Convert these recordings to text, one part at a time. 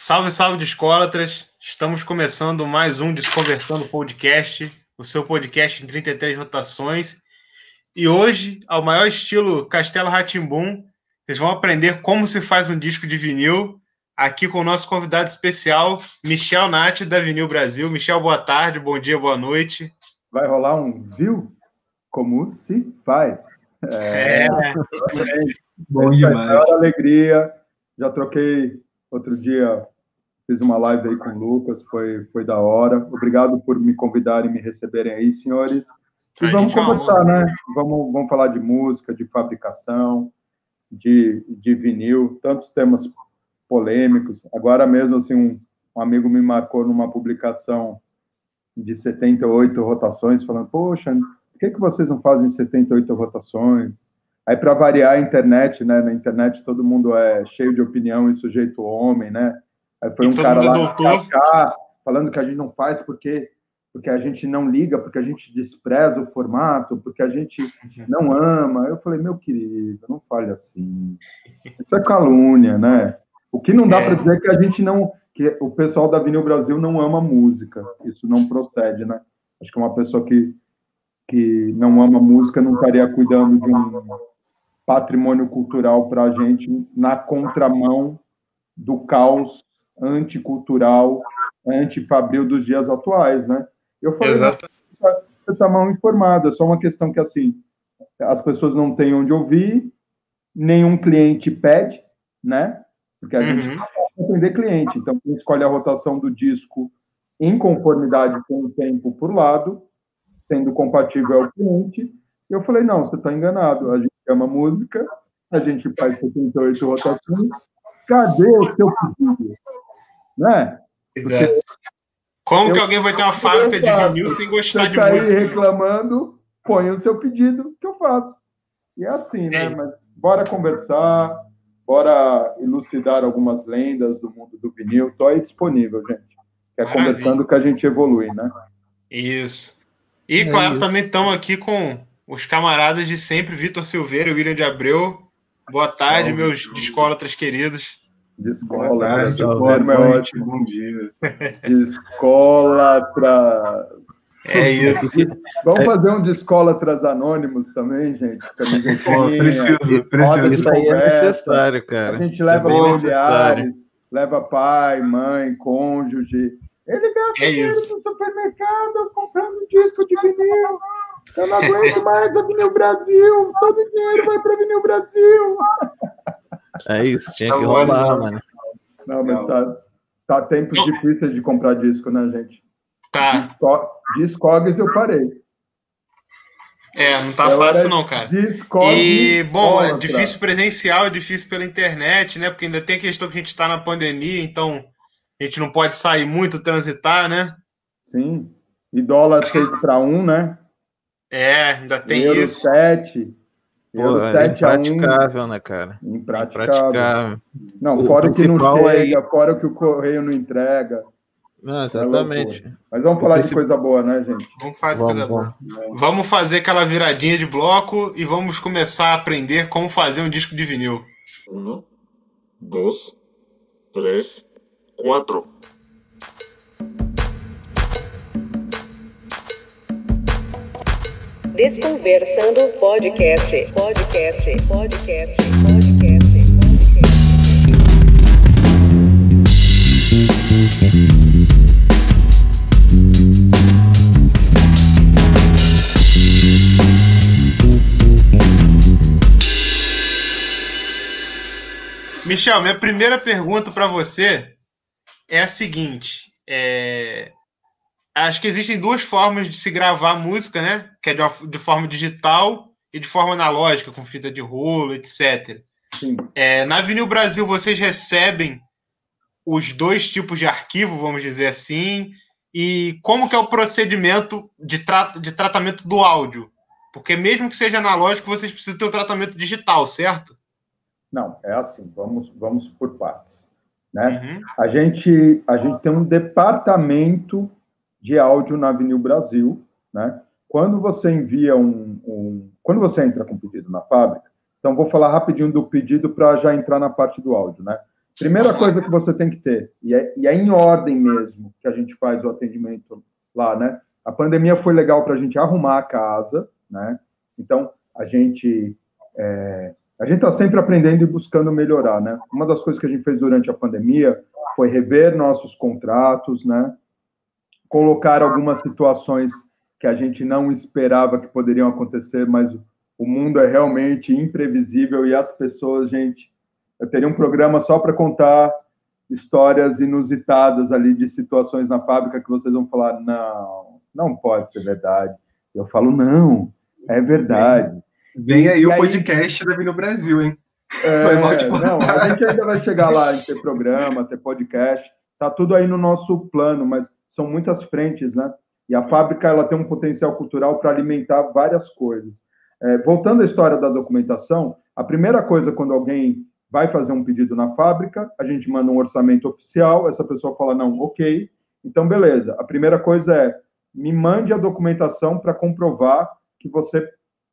Salve, salve, discólatras! Estamos começando mais um Desconversando Podcast, o seu podcast em 33 rotações. E hoje, ao maior estilo Castelo Ratimbum, vocês vão aprender como se faz um disco de vinil, aqui com o nosso convidado especial, Michel Nath, da Vinil Brasil. Michel, boa tarde, bom dia, boa noite. Vai rolar um viu? Como se faz? É. é. Bom demais. alegria. Já troquei outro dia, fiz uma live aí com o Lucas, foi, foi da hora. Obrigado por me convidarem e me receberem aí, senhores. E vamos conversar, né? Vamos, vamos falar de música, de fabricação, de, de vinil, tantos temas polêmicos. Agora mesmo, assim, um, um amigo me marcou numa publicação de 78 rotações, falando, poxa, por que, que vocês não fazem 78 rotações? Aí, para variar a internet, né? Na internet todo mundo é cheio de opinião e sujeito homem, né? Aí foi um cara lá cá, falando que a gente não faz porque porque a gente não liga, porque a gente despreza o formato, porque a gente não ama. Eu falei, meu querido, não fale assim. Isso é calúnia, né? O que não dá é. para dizer é que a gente não, que o pessoal da Vinil Brasil não ama música. Isso não procede, né? Acho que uma pessoa que que não ama música não estaria cuidando de um patrimônio cultural para a gente na contramão do caos anticultural, antifabril dos dias atuais, né? Eu falei, Exato. você está mal informado, é só uma questão que, assim, as pessoas não têm onde ouvir, nenhum cliente pede, né? Porque a uhum. gente não pode atender cliente, então quem escolhe a rotação do disco em conformidade com o tempo por lado, sendo compatível ao cliente. Eu falei, não, você está enganado. A gente ama música, a gente faz 78 rotações. Cadê o seu pedido? Né? Exato. Como que alguém vai ter uma fábrica de vinil sem gostar você de tá música? Aí reclamando, põe o seu pedido que eu faço. E é assim, né? Mas bora conversar, bora elucidar algumas lendas do mundo do vinil. Estou aí disponível, gente. É Maravilha. conversando que a gente evolui, né? Isso. E, é claro, isso. também estamos aqui com os camaradas de sempre, Vitor Silveira e William de Abreu. Boa tarde, Salve. meus discólatras queridos. De forma é ótimo. Bom dia. Descolatra. É isso. Vamos fazer um Descolatras Anônimos também, gente? Precisa, precisa. Isso aí é necessário, cara. A gente leva é familiares, leva pai, mãe, cônjuge ele gasta é dinheiro no supermercado comprando disco de vinil. Eu não aguento mais a Vinil Brasil. Todo o dinheiro vai para Vinil Brasil. É isso, tinha que rolar, mano. Não, mas tá, tá tempos difíceis de comprar disco, né, gente? Tá. Discogs eu parei. É, não tá eu fácil não, cara. E, bom, é difícil presencial, é difícil pela internet, né? Porque ainda tem a questão que a gente tá na pandemia, então a gente não pode sair muito, transitar, né? Sim. E dólar 6 para 1, né? É, ainda tem Euro isso. 7. Euro Pô, 7 é impraticável, né, cara? Impraticável. Não, o fora o que não chega, aí... fora o que o correio não entrega. Não, exatamente. É Mas vamos falar princip... de coisa boa, né, gente? Vamos falar de vamos, coisa boa. Vamos fazer aquela viradinha de bloco e vamos começar a aprender como fazer um disco de vinil. Um, dois, três, 4. Desconversando podcast, podcast, podcast, podcast, Michel, minha primeira pergunta para você é a seguinte: é... acho que existem duas formas de se gravar música, né? Que é de, de forma digital e de forma analógica, com fita de rolo, etc. É, na Vinil Brasil, vocês recebem os dois tipos de arquivo, vamos dizer assim, e como que é o procedimento de, tra de tratamento do áudio? Porque mesmo que seja analógico, vocês precisam ter o um tratamento digital, certo? Não, é assim, vamos, vamos por partes. Né? Uhum. A, gente, a gente tem um departamento de áudio na Avenil Brasil. Né? Quando você envia um, um. Quando você entra com pedido na fábrica, então vou falar rapidinho do pedido para já entrar na parte do áudio. Né? Primeira coisa que você tem que ter, e é, e é em ordem mesmo que a gente faz o atendimento lá, né? A pandemia foi legal para a gente arrumar a casa, né? Então, a gente é, a gente está sempre aprendendo e buscando melhorar, né? Uma das coisas que a gente fez durante a pandemia foi rever nossos contratos, né? Colocar algumas situações que a gente não esperava que poderiam acontecer, mas o mundo é realmente imprevisível e as pessoas, gente, eu teria um programa só para contar histórias inusitadas ali de situações na fábrica que vocês vão falar, não, não pode ser verdade. Eu falo, não, é verdade. Vem, vem aí e o aí, podcast da Vino Brasil, hein? É, Foi mal de não, a gente ainda vai chegar lá em ter programa, ter podcast, tá tudo aí no nosso plano, mas são muitas frentes, né? E a fábrica ela tem um potencial cultural para alimentar várias coisas. É, voltando à história da documentação, a primeira coisa quando alguém vai fazer um pedido na fábrica, a gente manda um orçamento oficial, essa pessoa fala, não, ok, então beleza. A primeira coisa é, me mande a documentação para comprovar que você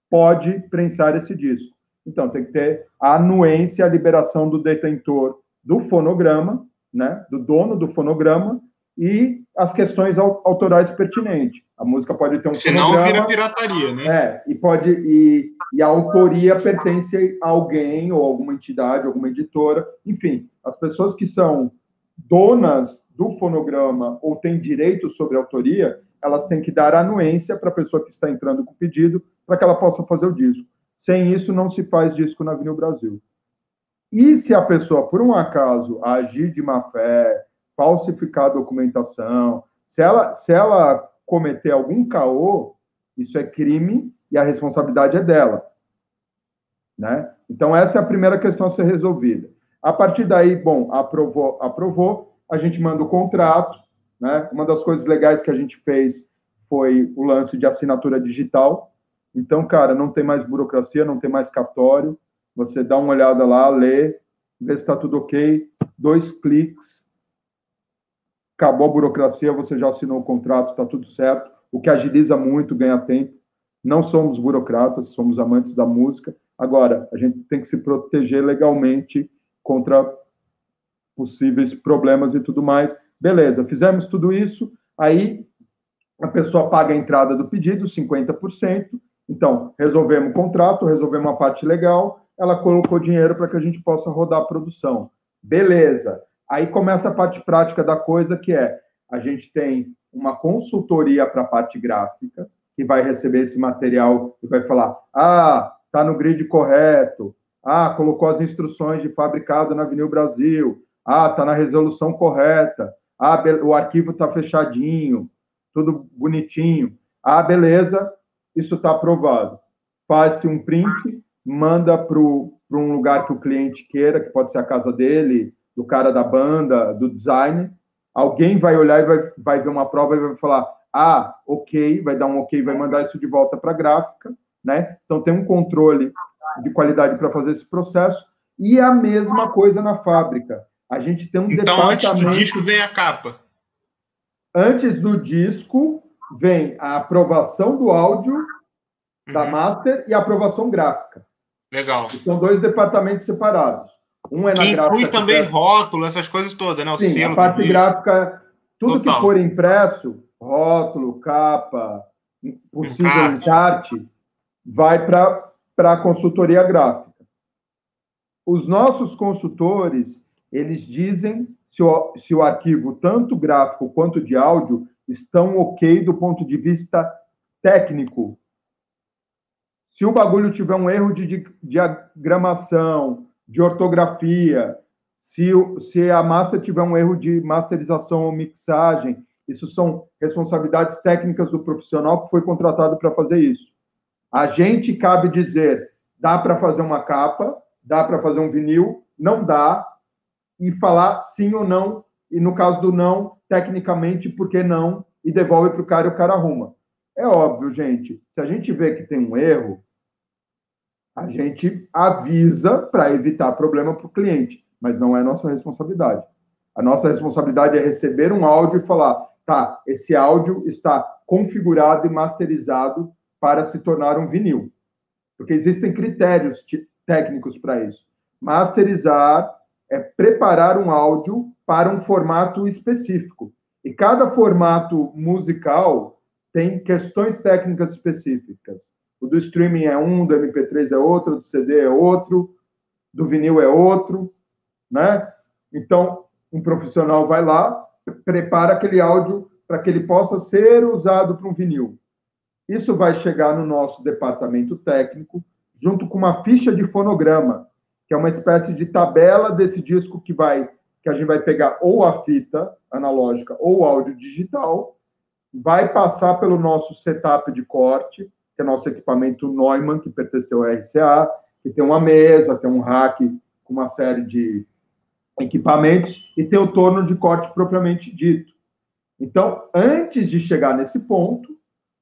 pode prensar esse disco. Então, tem que ter a anuência, a liberação do detentor do fonograma, né, do dono do fonograma, e as questões autorais pertinentes. A música pode ter um Senão vira pirataria, né? É, e pode e, e a autoria pertence a alguém ou alguma entidade, alguma editora, enfim, as pessoas que são donas do fonograma ou têm direito sobre a autoria, elas têm que dar anuência para a pessoa que está entrando com o pedido para que ela possa fazer o disco. Sem isso, não se faz disco na Avenida Brasil. E se a pessoa, por um acaso, agir de má fé, falsificar a documentação, se ela, se ela cometer algum caô, isso é crime e a responsabilidade é dela. Né? Então, essa é a primeira questão a ser resolvida. A partir daí, bom, aprovou, aprovou, a gente manda o contrato. Né? Uma das coisas legais que a gente fez foi o lance de assinatura digital. Então, cara, não tem mais burocracia, não tem mais cartório. Você dá uma olhada lá, lê, vê se está tudo ok, dois cliques, acabou a burocracia, você já assinou o contrato, está tudo certo, o que agiliza muito, ganha tempo. Não somos burocratas, somos amantes da música. Agora, a gente tem que se proteger legalmente contra possíveis problemas e tudo mais. Beleza, fizemos tudo isso, aí a pessoa paga a entrada do pedido, 50%. Então, resolvemos o contrato, resolvemos a parte legal, ela colocou dinheiro para que a gente possa rodar a produção. Beleza. Aí começa a parte prática da coisa, que é a gente tem uma consultoria para a parte gráfica, que vai receber esse material e vai falar: ah, está no grid correto, ah, colocou as instruções de fabricado na Avenida Brasil, ah, está na resolução correta, ah, o arquivo está fechadinho, tudo bonitinho. Ah, beleza, isso está aprovado. Faz-se um print, manda para um lugar que o cliente queira, que pode ser a casa dele, do cara da banda, do design, alguém vai olhar e vai, vai ver uma prova e vai falar, ah, ok, vai dar um ok, vai mandar isso de volta para a gráfica, né? Então tem um controle de qualidade para fazer esse processo e a mesma coisa na fábrica. A gente tem um então antes do disco vem a capa. Antes do disco vem a aprovação do áudio da uhum. master e a aprovação gráfica. Legal. E são dois departamentos separados. Um é na que gráfica. Inclui também que... rótulo, essas coisas todas, né? O Sim, selo. A parte gráfica, tudo Total. que for impresso, rótulo, capa, possível encarte, vai para a consultoria gráfica. Os nossos consultores, eles dizem se o, se o arquivo, tanto gráfico quanto de áudio, estão ok do ponto de vista técnico. Se o bagulho tiver um erro de diagramação, de ortografia, se, se a massa tiver um erro de masterização ou mixagem, isso são responsabilidades técnicas do profissional que foi contratado para fazer isso. A gente cabe dizer, dá para fazer uma capa, dá para fazer um vinil, não dá, e falar sim ou não, e no caso do não, tecnicamente, por que não, e devolve para o cara e o cara arruma. É óbvio, gente, se a gente vê que tem um erro, a gente avisa para evitar problema para o cliente, mas não é nossa responsabilidade. A nossa responsabilidade é receber um áudio e falar: tá, esse áudio está configurado e masterizado para se tornar um vinil. Porque existem critérios técnicos para isso. Masterizar é preparar um áudio para um formato específico. E cada formato musical tem questões técnicas específicas. O do streaming é um, do MP3 é outro, do CD é outro, do vinil é outro, né? Então, um profissional vai lá, prepara aquele áudio para que ele possa ser usado para um vinil. Isso vai chegar no nosso departamento técnico, junto com uma ficha de fonograma, que é uma espécie de tabela desse disco que vai que a gente vai pegar ou a fita analógica ou áudio digital, vai passar pelo nosso setup de corte, que é nosso equipamento Neumann, que pertenceu à RCA, que tem uma mesa, tem um rack com uma série de equipamentos e tem o torno de corte propriamente dito. Então, antes de chegar nesse ponto,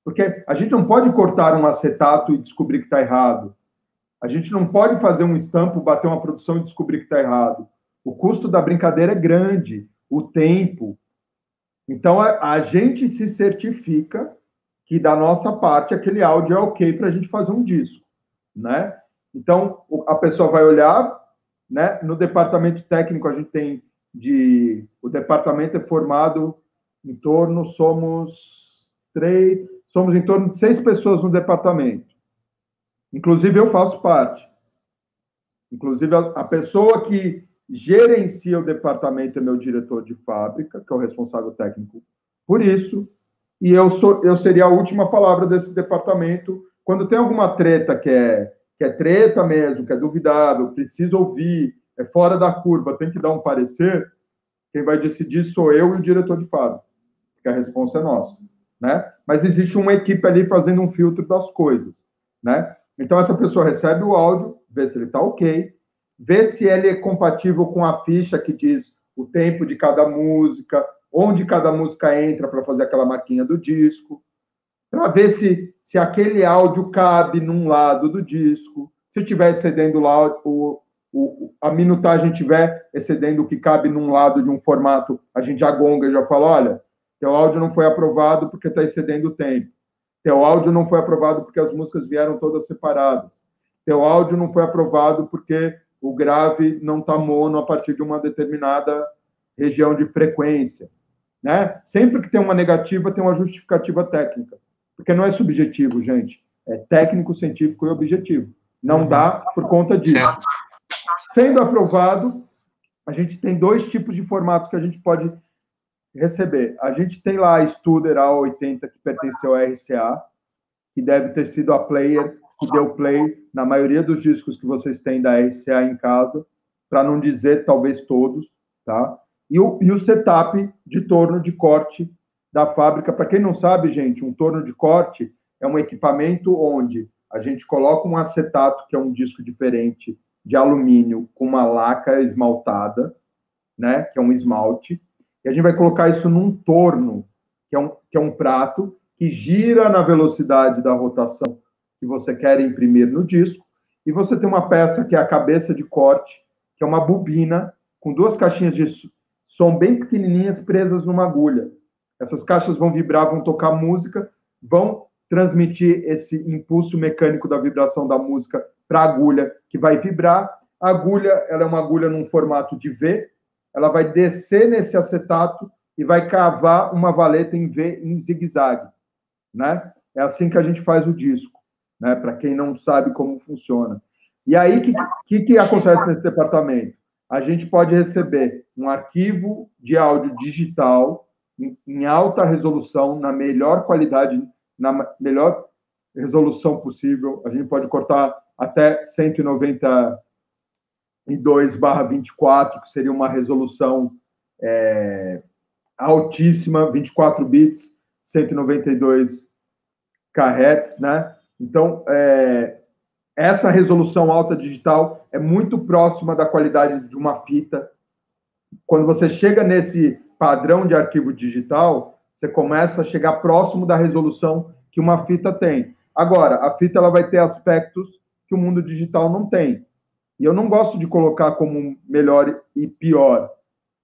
porque a gente não pode cortar um acetato e descobrir que está errado. A gente não pode fazer um estampo, bater uma produção e descobrir que está errado. O custo da brincadeira é grande, o tempo. Então, a, a gente se certifica que, da nossa parte, aquele áudio é ok para a gente fazer um disco, né? Então, a pessoa vai olhar, né? No departamento técnico, a gente tem de... O departamento é formado em torno, somos três... Somos em torno de seis pessoas no departamento. Inclusive, eu faço parte. Inclusive, a, pessoa que gerencia o departamento é meu diretor de fábrica, que é o responsável técnico por isso, e eu, sou, eu seria a última palavra desse departamento. Quando tem alguma treta que é, que é treta mesmo, que é duvidável, precisa ouvir, é fora da curva, tem que dar um parecer, quem vai decidir sou eu e o diretor de fábrica, porque a resposta é nossa, né? Mas existe uma equipe ali fazendo um filtro das coisas, né? Então, essa pessoa recebe o áudio, vê se ele está ok, vê se ele é compatível com a ficha que diz o tempo de cada música, onde cada música entra para fazer aquela marquinha do disco, para ver se, se aquele áudio cabe num lado do disco, se estiver excedendo lá o, o, a minutagem estiver excedendo o que cabe num lado de um formato, a gente já gonga e já fala, olha, teu áudio não foi aprovado porque está excedendo o tempo. Teu áudio não foi aprovado porque as músicas vieram todas separadas. Teu áudio não foi aprovado porque o grave não está mono a partir de uma determinada região de frequência. Né? Sempre que tem uma negativa, tem uma justificativa técnica. Porque não é subjetivo, gente. É técnico, científico e objetivo. Não dá por conta disso. Certo. Sendo aprovado, a gente tem dois tipos de formato que a gente pode receber. A gente tem lá a Studer A80, que pertenceu à RCA, que deve ter sido a player que deu play na maioria dos discos que vocês têm da RCA em casa, para não dizer talvez todos, tá? E o, e o setup de torno de corte da fábrica. Para quem não sabe, gente, um torno de corte é um equipamento onde a gente coloca um acetato, que é um disco diferente, de alumínio, com uma laca esmaltada, né, que é um esmalte, e a gente vai colocar isso num torno, que é um, que é um prato, que gira na velocidade da rotação que você quer imprimir no disco, e você tem uma peça que é a cabeça de corte, que é uma bobina com duas caixinhas de som bem pequenininhas presas numa agulha. Essas caixas vão vibrar, vão tocar música, vão transmitir esse impulso mecânico da vibração da música para a agulha, que vai vibrar. A agulha, ela é uma agulha num formato de V, ela vai descer nesse acetato e vai cavar uma valeta em V em zigue-zague, né? É assim que a gente faz o disco né? Para quem não sabe como funciona. E aí, o que, que, que acontece nesse departamento? A gente pode receber um arquivo de áudio digital em, alta resolução, na melhor qualidade, na melhor resolução possível. A gente pode cortar até 192/24, que seria uma resolução é, altíssima, 24 bits, 192 kHz, né? Então, é, essa resolução alta digital é muito próxima da qualidade de uma fita. Quando você chega nesse padrão de arquivo digital, você começa a chegar próximo da resolução que uma fita tem. Agora, a fita ela vai ter aspectos que o mundo digital não tem. E eu não gosto de colocar como melhor e pior.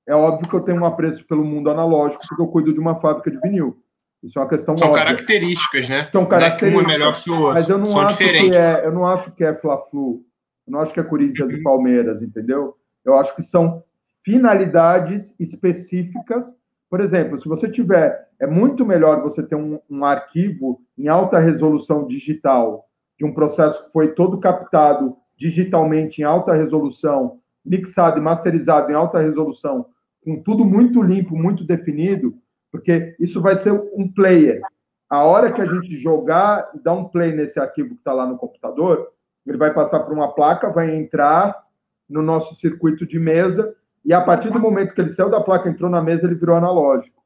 É óbvio que eu tenho um apreço pelo mundo analógico, porque eu cuido de uma fábrica de vinil. Isso é uma questão São óbvia. características, né? São características. Não é que um é melhor que o outro. Mas eu não São acho diferentes. que é, eu não acho que é Fla-Flu. Eu não acho que é Corinthians e Palmeiras, entendeu? Eu acho que são finalidades específicas. Por exemplo, se você tiver, é muito melhor você ter um, um arquivo em alta resolução digital de um processo que foi todo captado digitalmente em alta resolução, mixado e masterizado em alta resolução, com tudo muito limpo, muito definido, porque isso vai ser um player. A hora que a gente jogar e dar um play nesse arquivo que está lá no computador, ele vai passar por uma placa, vai entrar no nosso circuito de mesa, e a partir do momento que ele saiu da placa, entrou na mesa, ele virou analógico.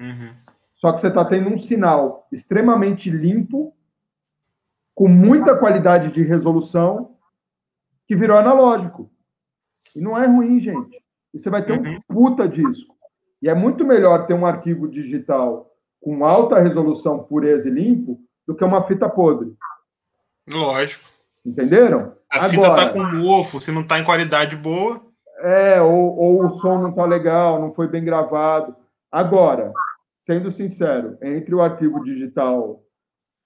Uhum. Só que você está tendo um sinal extremamente limpo, com muita qualidade de resolução, que virou analógico. E não é ruim, gente. E você vai ter um uhum. puta disco. E é muito melhor ter um arquivo digital com alta resolução, pureza e limpo, do que uma fita podre. Lógico. Entenderam? A fita Agora, tá com mofo, se não tá em qualidade boa. É, ou, ou o som não tá legal, não foi bem gravado. Agora, sendo sincero, entre o arquivo digital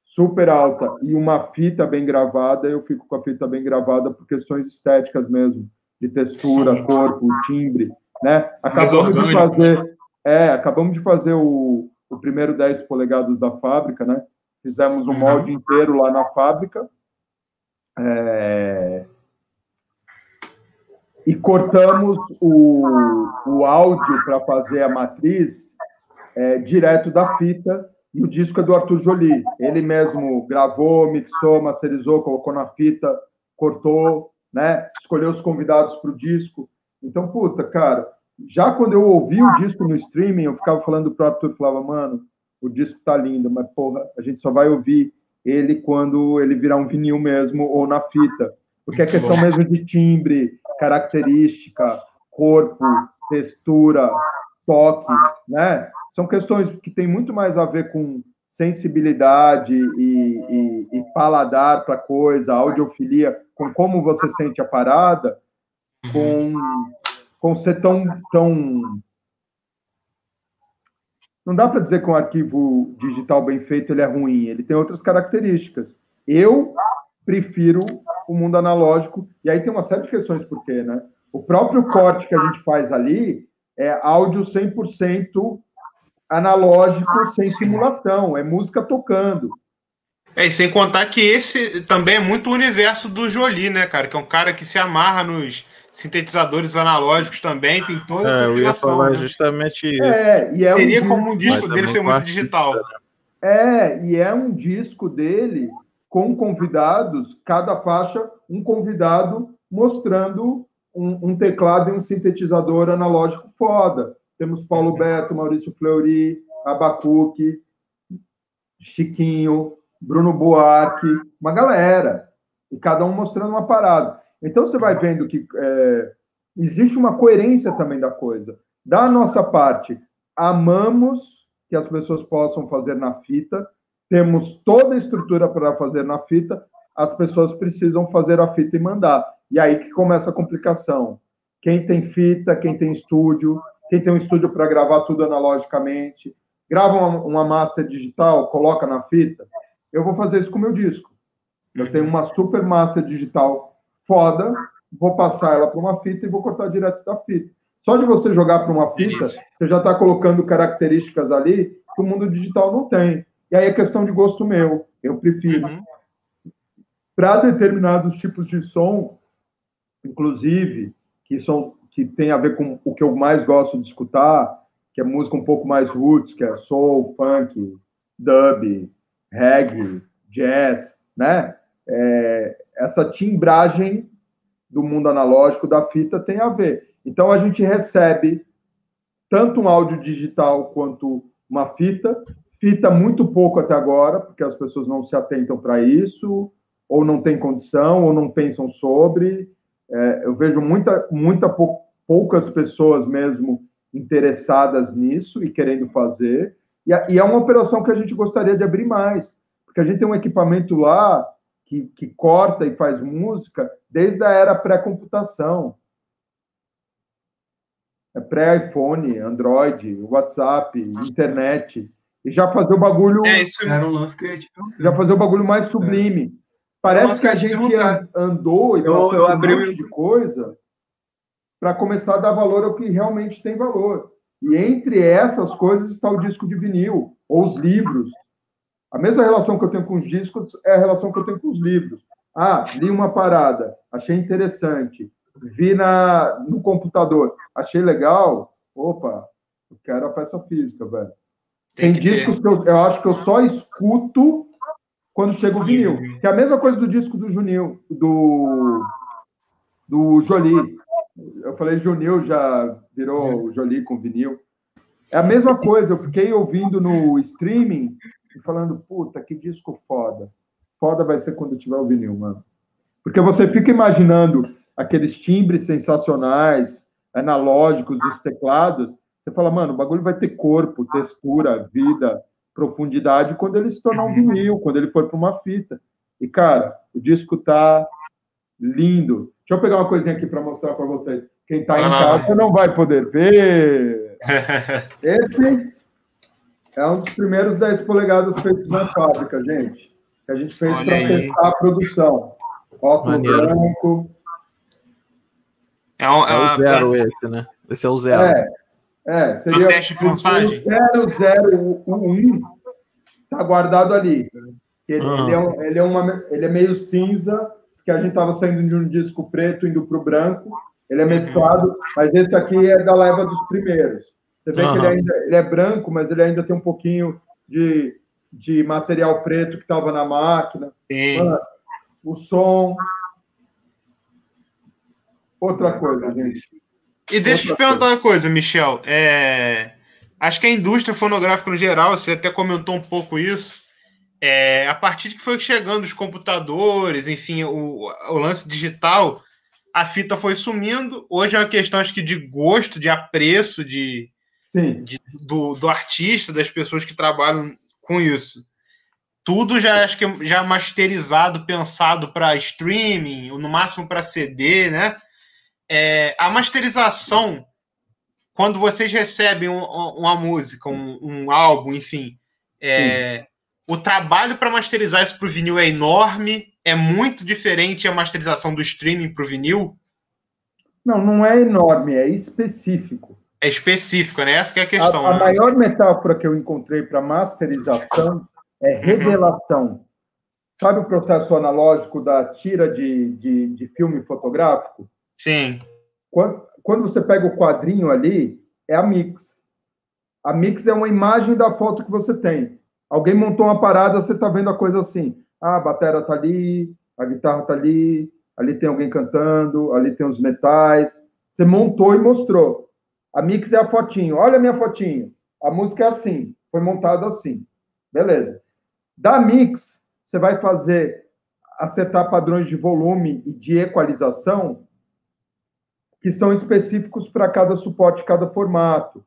super alta e uma fita bem gravada, eu fico com a fita bem gravada por questões estéticas mesmo, de textura, Sim. corpo, timbre, né? Acabamos de fazer, é, acabamos de fazer o, o primeiro 10 polegadas da fábrica, né? Fizemos um uhum. molde inteiro lá na fábrica. É... E cortamos o, o áudio para fazer a matriz é, direto da fita e o disco é do Arthur Jolie. Ele mesmo gravou, mixou, masterizou, colocou na fita, cortou, né? Escolheu os convidados para o disco. Então, puta, cara, já quando eu ouvi o disco no streaming, eu ficava falando pro Arthur, falava, mano, o disco tá lindo, mas porra, a gente só vai ouvir ele quando ele virar um vinil mesmo ou na fita. Porque é questão mesmo de timbre, característica, corpo, textura, toque, né? São questões que têm muito mais a ver com sensibilidade e, e, e paladar para coisa, audiofilia, com como você sente a parada, com com ser tão, tão... Não dá para dizer que um arquivo digital bem feito ele é ruim, ele tem outras características. Eu prefiro o mundo analógico, e aí tem uma série de questões por quê, né? O próprio corte que a gente faz ali é áudio 100% analógico, sem simulação, é música tocando. É, e sem contar que esse também é muito o universo do Jolie, né, cara? Que é um cara que se amarra nos, sintetizadores analógicos também, tem toda essa é, Eu ia falar né? justamente isso. É, e é Teria um como um disco dele ser muito digital. É, e é um disco dele com convidados, cada faixa, um convidado mostrando um, um teclado e um sintetizador analógico foda. Temos Paulo uhum. Beto, Maurício Fleury, Abacuque, Chiquinho, Bruno Buarque, uma galera. E cada um mostrando uma parada. Então você vai vendo que é, existe uma coerência também da coisa. Da nossa parte, amamos que as pessoas possam fazer na fita, temos toda a estrutura para fazer na fita, as pessoas precisam fazer a fita e mandar. E aí que começa a complicação. Quem tem fita, quem tem estúdio, quem tem um estúdio para gravar tudo analogicamente, grava uma, uma master digital, coloca na fita. Eu vou fazer isso com o meu disco. Eu tenho uma super master digital foda, vou passar ela para uma fita e vou cortar direto da fita. Só de você jogar para uma fita, Isso. você já está colocando características ali que o mundo digital não tem. E aí é questão de gosto meu. Eu prefiro. Uhum. Para determinados tipos de som, inclusive, que são que tem a ver com o que eu mais gosto de escutar, que é música um pouco mais roots, que é soul, funk, dub, reggae, jazz, né? É, essa timbragem do mundo analógico da fita tem a ver. Então a gente recebe tanto um áudio digital quanto uma fita, fita muito pouco até agora, porque as pessoas não se atentam para isso, ou não têm condição, ou não pensam sobre. É, eu vejo muita, muita pou, poucas pessoas mesmo interessadas nisso e querendo fazer. E, e é uma operação que a gente gostaria de abrir mais, porque a gente tem um equipamento lá que, que corta e faz música desde a era pré-computação. É pré-iPhone, Android, WhatsApp, internet. E já fazer o bagulho. É, isso era um lance criativo. Já fazer o bagulho mais sublime. É. Parece que a gente andou e eu, eu abri um monte de coisa. para começar a dar valor ao que realmente tem valor. E entre essas coisas está o disco de vinil, ou os livros. A mesma relação que eu tenho com os discos é a relação que eu tenho com os livros. Ah, li uma parada, achei interessante, vi na, no computador, achei legal, opa, eu quero a peça física, velho. Tem, Tem discos ter. que eu, eu acho que eu só escuto quando chega o vinil. Que é a mesma coisa do disco do Junil, do, do Jolie. Eu falei Junil, já virou Jolie com vinil. É a mesma coisa, eu fiquei ouvindo no streaming e falando, puta, que disco foda. Foda vai ser quando tiver o vinil, mano. Porque você fica imaginando aqueles timbres sensacionais, analógicos dos teclados, você fala, mano, o bagulho vai ter corpo, textura, vida, profundidade quando ele se tornar um vinil, quando ele for para uma fita. E, cara, o disco tá lindo. Deixa eu pegar uma coisinha aqui para mostrar para vocês. Quem está em casa não vai poder ver. Esse é um dos primeiros 10 polegadas feitos na fábrica, gente. Que a gente fez para testar a produção. Óculos branco. É, um, é, é o zero é... esse, né? Esse é o zero. É, é seria o teste de mensagem. 0011 está guardado ali. Ele, uhum. ele, é um, ele, é uma, ele é meio cinza, que a gente estava saindo de um disco preto indo para o branco. Ele é uhum. mesclado, mas esse aqui é da leva dos primeiros. Você vê uhum. que ele, ainda, ele é branco, mas ele ainda tem um pouquinho de, de material preto que estava na máquina. Mano, o som. Outra coisa, gente. E deixa eu te perguntar uma coisa, Michel. É... Acho que a indústria fonográfica no geral, você até comentou um pouco isso. É... A partir de que foi chegando os computadores, enfim, o, o lance digital, a fita foi sumindo. Hoje é uma questão, acho que, de gosto, de apreço, de, de do, do artista, das pessoas que trabalham com isso tudo já acho que já masterizado, pensado para streaming, no máximo para CD, né? É, a masterização, quando vocês recebem um, uma música, um, um, álbum, enfim, é, o trabalho para masterizar isso para o vinil é enorme, é muito diferente a masterização do streaming para o vinil? Não, não é enorme, é específico. É específico, né? Essa é a questão. A, a né? maior metáfora que eu encontrei para masterização é revelação. Sabe o processo analógico da tira de, de, de filme fotográfico? Sim. Quando, quando você pega o quadrinho ali, é a mix. A mix é uma imagem da foto que você tem. Alguém montou uma parada, você está vendo a coisa assim. Ah, a bateria está ali, a guitarra está ali, ali tem alguém cantando, ali tem os metais. Você montou e mostrou. A mix é a fotinho. Olha a minha fotinho. A música é assim, foi montada assim. Beleza. Da mix, você vai fazer acertar padrões de volume e de equalização que são específicos para cada suporte, cada formato.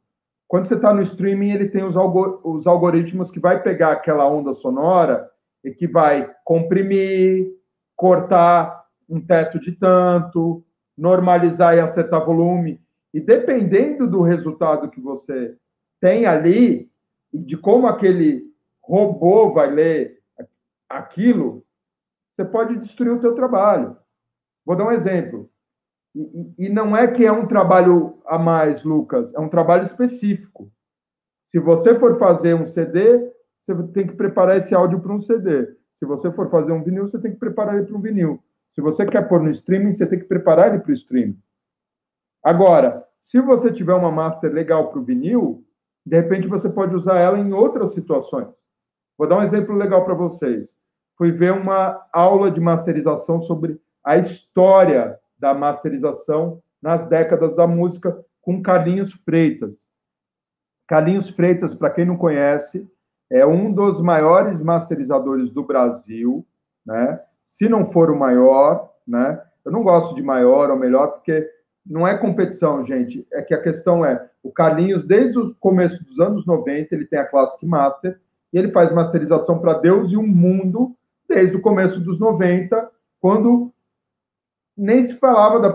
Quando você está no streaming, ele tem os, algor os algoritmos que vai pegar aquela onda sonora e que vai comprimir, cortar um teto de tanto, normalizar e acertar volume. E dependendo do resultado que você tem ali, de como aquele robô vai ler aquilo, você pode destruir o teu trabalho. Vou dar um exemplo. E, e não é que é um trabalho a mais, Lucas, é um trabalho específico. Se você for fazer um CD, você tem que preparar esse áudio para um CD. Se você for fazer um vinil, você tem que preparar ele para um vinil. Se você quer pôr no streaming, você tem que preparar ele para o streaming. Agora, se você tiver uma master legal para o vinil, de repente você pode usar ela em outras situações. Vou dar um exemplo legal para vocês. Fui ver uma aula de masterização sobre a história da masterização nas décadas da música com Carlinhos Freitas. Carlinhos Freitas, para quem não conhece, é um dos maiores masterizadores do Brasil, né? Se não for o maior, né? Eu não gosto de maior ou melhor porque não é competição, gente. É que a questão é, o Carlinhos desde o começo dos anos 90, ele tem a Classic Master e ele faz masterização para Deus e o mundo desde o começo dos 90, quando nem se falava da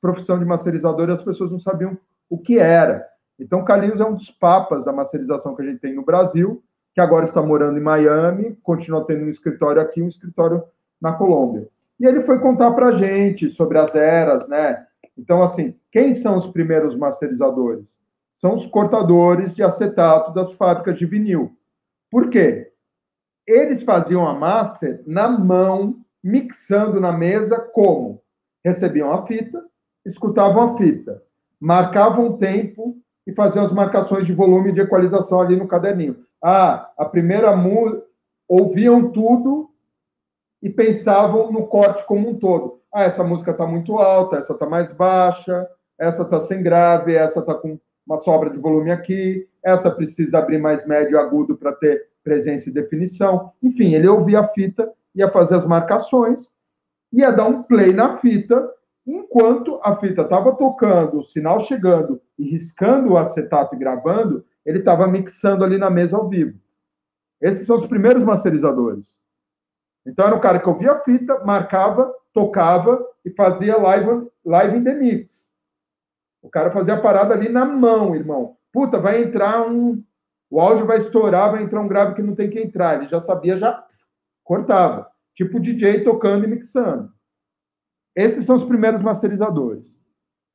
profissão de masterizador e as pessoas não sabiam o que era. Então, Carlinhos é um dos papas da masterização que a gente tem no Brasil, que agora está morando em Miami, continua tendo um escritório aqui, um escritório na Colômbia. E ele foi contar para a gente sobre as eras, né? Então, assim, quem são os primeiros masterizadores? São os cortadores de acetato das fábricas de vinil. Por quê? Eles faziam a master na mão, mixando na mesa como? Recebiam a fita, escutavam a fita, marcavam o tempo e faziam as marcações de volume de equalização ali no caderninho. Ah, a primeira música, ouviam tudo e pensavam no corte como um todo. Ah, essa música está muito alta, essa está mais baixa, essa está sem grave, essa está com uma sobra de volume aqui, essa precisa abrir mais médio e agudo para ter presença e definição. Enfim, ele ouvia a fita, ia fazer as marcações, ia dar um play na fita, enquanto a fita estava tocando, o sinal chegando e riscando o acetato e gravando, ele estava mixando ali na mesa ao vivo. Esses são os primeiros masterizadores. Então era o cara que ouvia a fita, marcava, tocava e fazia live, live in the mix. O cara fazia a parada ali na mão, irmão. Puta, vai entrar um. O áudio vai estourar, vai entrar um grave que não tem que entrar. Ele já sabia, já cortava. Tipo DJ tocando e mixando. Esses são os primeiros masterizadores.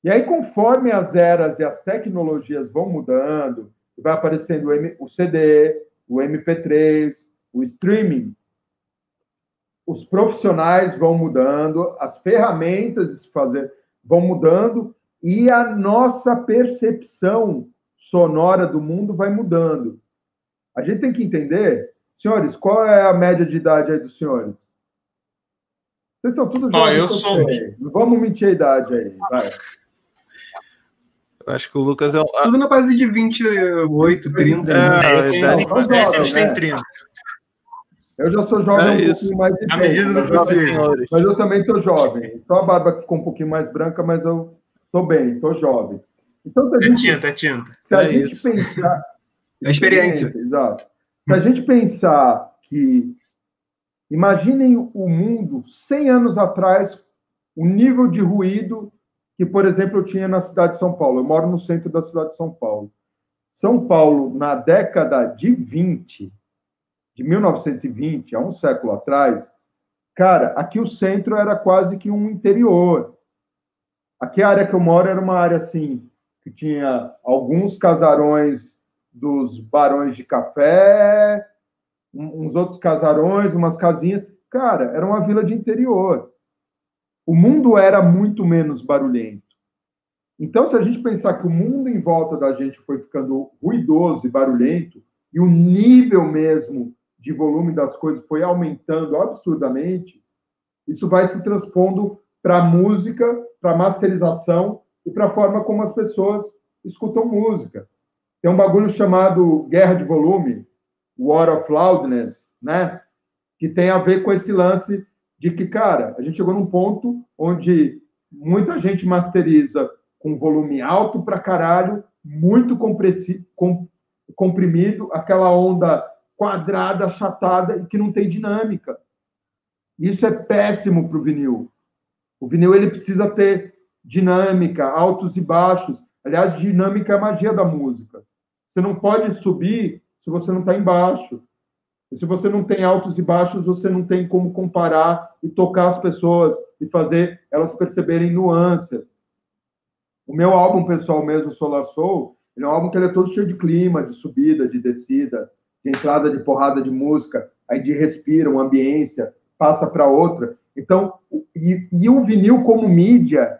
E aí, conforme as eras e as tecnologias vão mudando, vai aparecendo o CD, o MP3, o streaming, os profissionais vão mudando, as ferramentas de fazer vão mudando e a nossa percepção sonora do mundo vai mudando. A gente tem que entender, senhores, qual é a média de idade aí dos senhores? Vocês são tudo jovens. Oh, eu sou. Não vamos mentir a idade aí, vai. Eu acho que o Lucas é um... Tudo na base de 28, 30. É, né? é, a gente tem 30. Eu já sou jovem é um pouquinho mais de A medida do possível. Mas eu também estou jovem. Só a barba ficou um pouquinho mais branca, mas eu estou bem, estou jovem. Então, se a é gente, é tinta, é tinta. Se a é gente isso. pensar. É experiência. Exato. Se a gente pensar que. Imaginem o mundo 100 anos atrás, o nível de ruído que, por exemplo, eu tinha na cidade de São Paulo. Eu moro no centro da cidade de São Paulo. São Paulo, na década de 20, de 1920, há um século atrás, cara, aqui o centro era quase que um interior. Aqui a área que eu moro era uma área assim, que tinha alguns casarões dos barões de café, uns outros casarões, umas casinhas. Cara, era uma vila de interior. O mundo era muito menos barulhento. Então, se a gente pensar que o mundo em volta da gente foi ficando ruidoso e barulhento, e o nível mesmo de volume das coisas foi aumentando absurdamente, isso vai se transpondo para a música, para a masterização e para a forma como as pessoas escutam música. Tem um bagulho chamado guerra de volume, War of Loudness, né? Que tem a ver com esse lance de que, cara, a gente chegou num ponto onde muita gente masteriza com volume alto para caralho, muito comprimido, aquela onda quadrada, achatada e que não tem dinâmica. Isso é péssimo para o vinil. O vinil ele precisa ter dinâmica, altos e baixos. Aliás, dinâmica é a magia da música. Você não pode subir se você não está embaixo. E se você não tem altos e baixos, você não tem como comparar e tocar as pessoas e fazer elas perceberem nuances. O meu álbum pessoal mesmo, Solar Soul, ele é um álbum que ele é todo cheio de clima, de subida, de descida, de entrada de porrada de música, aí de respira, uma ambiência, passa para outra. Então, e, e, o vinil como mídia,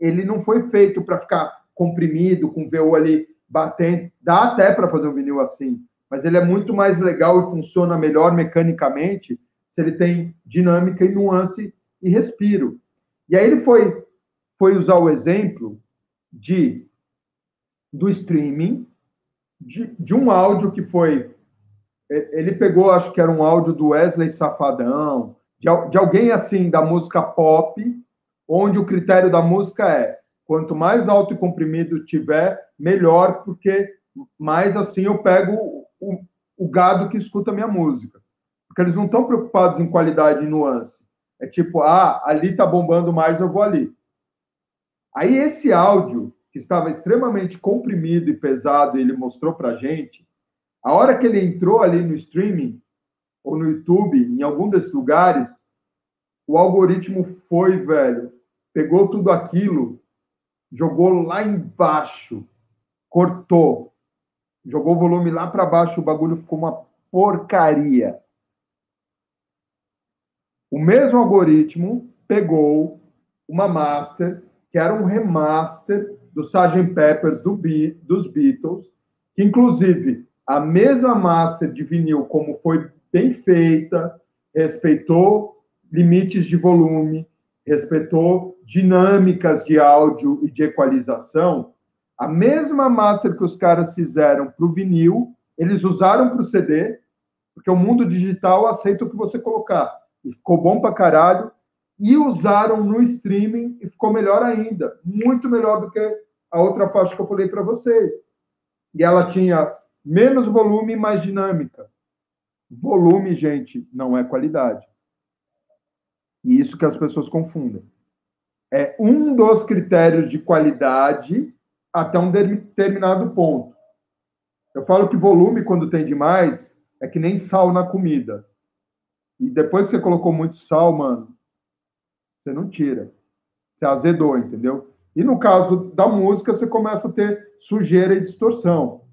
ele não foi feito para ficar comprimido, com VU ali batendo. Dá até para fazer um vinil assim, mas ele é muito mais legal e funciona melhor mecanicamente se ele tem dinâmica e nuance e respiro. E aí ele foi, foi usar o exemplo de do streaming, de, de um áudio que foi ele pegou, acho que era um áudio do Wesley Safadão, de, de alguém assim da música pop, onde o critério da música é quanto mais alto e comprimido tiver, melhor, porque mais assim eu pego o, o gado que escuta a minha música. Porque eles não estão preocupados em qualidade e nuance. É tipo, ah, ali tá bombando mais, eu vou ali. Aí esse áudio, que estava extremamente comprimido e pesado, ele mostrou pra gente, a hora que ele entrou ali no streaming, ou no YouTube, em algum desses lugares, o algoritmo foi, velho, pegou tudo aquilo jogou lá embaixo, cortou, jogou o volume lá para baixo, o bagulho ficou uma porcaria. O mesmo algoritmo pegou uma master, que era um remaster do Sgt. Peppers do Be dos Beatles, que inclusive a mesma master de vinil, como foi bem feita, respeitou limites de volume, respeitou dinâmicas de áudio e de equalização, a mesma master que os caras fizeram para o vinil, eles usaram para o CD, porque o mundo digital aceita o que você colocar. E ficou bom para caralho. E usaram no streaming e ficou melhor ainda. Muito melhor do que a outra faixa que eu falei para vocês. E ela tinha menos volume mais dinâmica. Volume, gente, não é qualidade. E isso que as pessoas confundem. É um dos critérios de qualidade até um determinado ponto. Eu falo que volume, quando tem demais, é que nem sal na comida. E depois que você colocou muito sal, mano, você não tira. Você azedou, entendeu? E no caso da música, você começa a ter sujeira e distorção.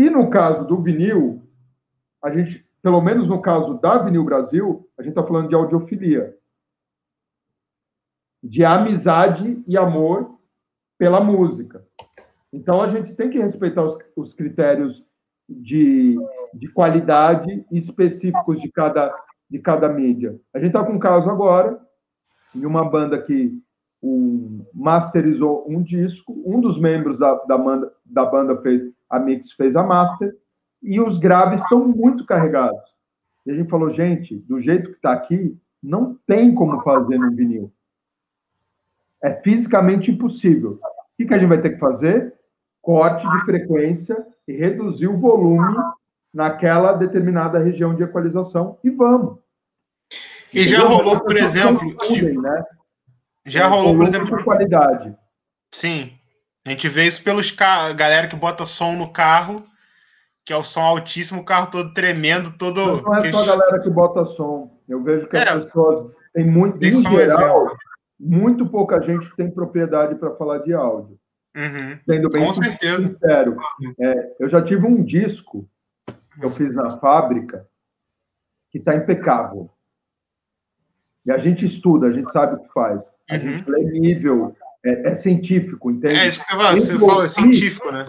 E no caso do vinil, a gente, pelo menos no caso da Vinil Brasil, a gente está falando de audiofilia. De amizade e amor pela música. Então, a gente tem que respeitar os, os critérios de, de qualidade específicos de cada, de cada mídia. A gente está com um caso agora, em uma banda que um, masterizou um disco, um dos membros da, da, banda, da banda fez a mix, fez a master, e os graves estão muito carregados. E a gente falou, gente, do jeito que está aqui, não tem como fazer no vinil. É fisicamente impossível. O que, que a gente vai ter que fazer? Corte de frequência e reduzir o volume naquela determinada região de equalização e vamos. E já rolou, por exemplo. Tipo, né? Já rolou, por exemplo. De qualidade. Sim. A gente vê isso pelos ca... galera que bota som no carro, que é o som altíssimo, o carro todo tremendo, todo. não é só a galera que bota som. Eu vejo que é, as pessoas têm muito. Em geral, muito pouca gente tem propriedade para falar de áudio. Uhum. Sendo bem Com certeza. sincero. É, eu já tive um disco que eu fiz na fábrica que está impecável. E a gente estuda, a gente sabe o que faz. A uhum. gente lê nível, é, é, científico, entende? É isso que você fala, você fala, é científico, né?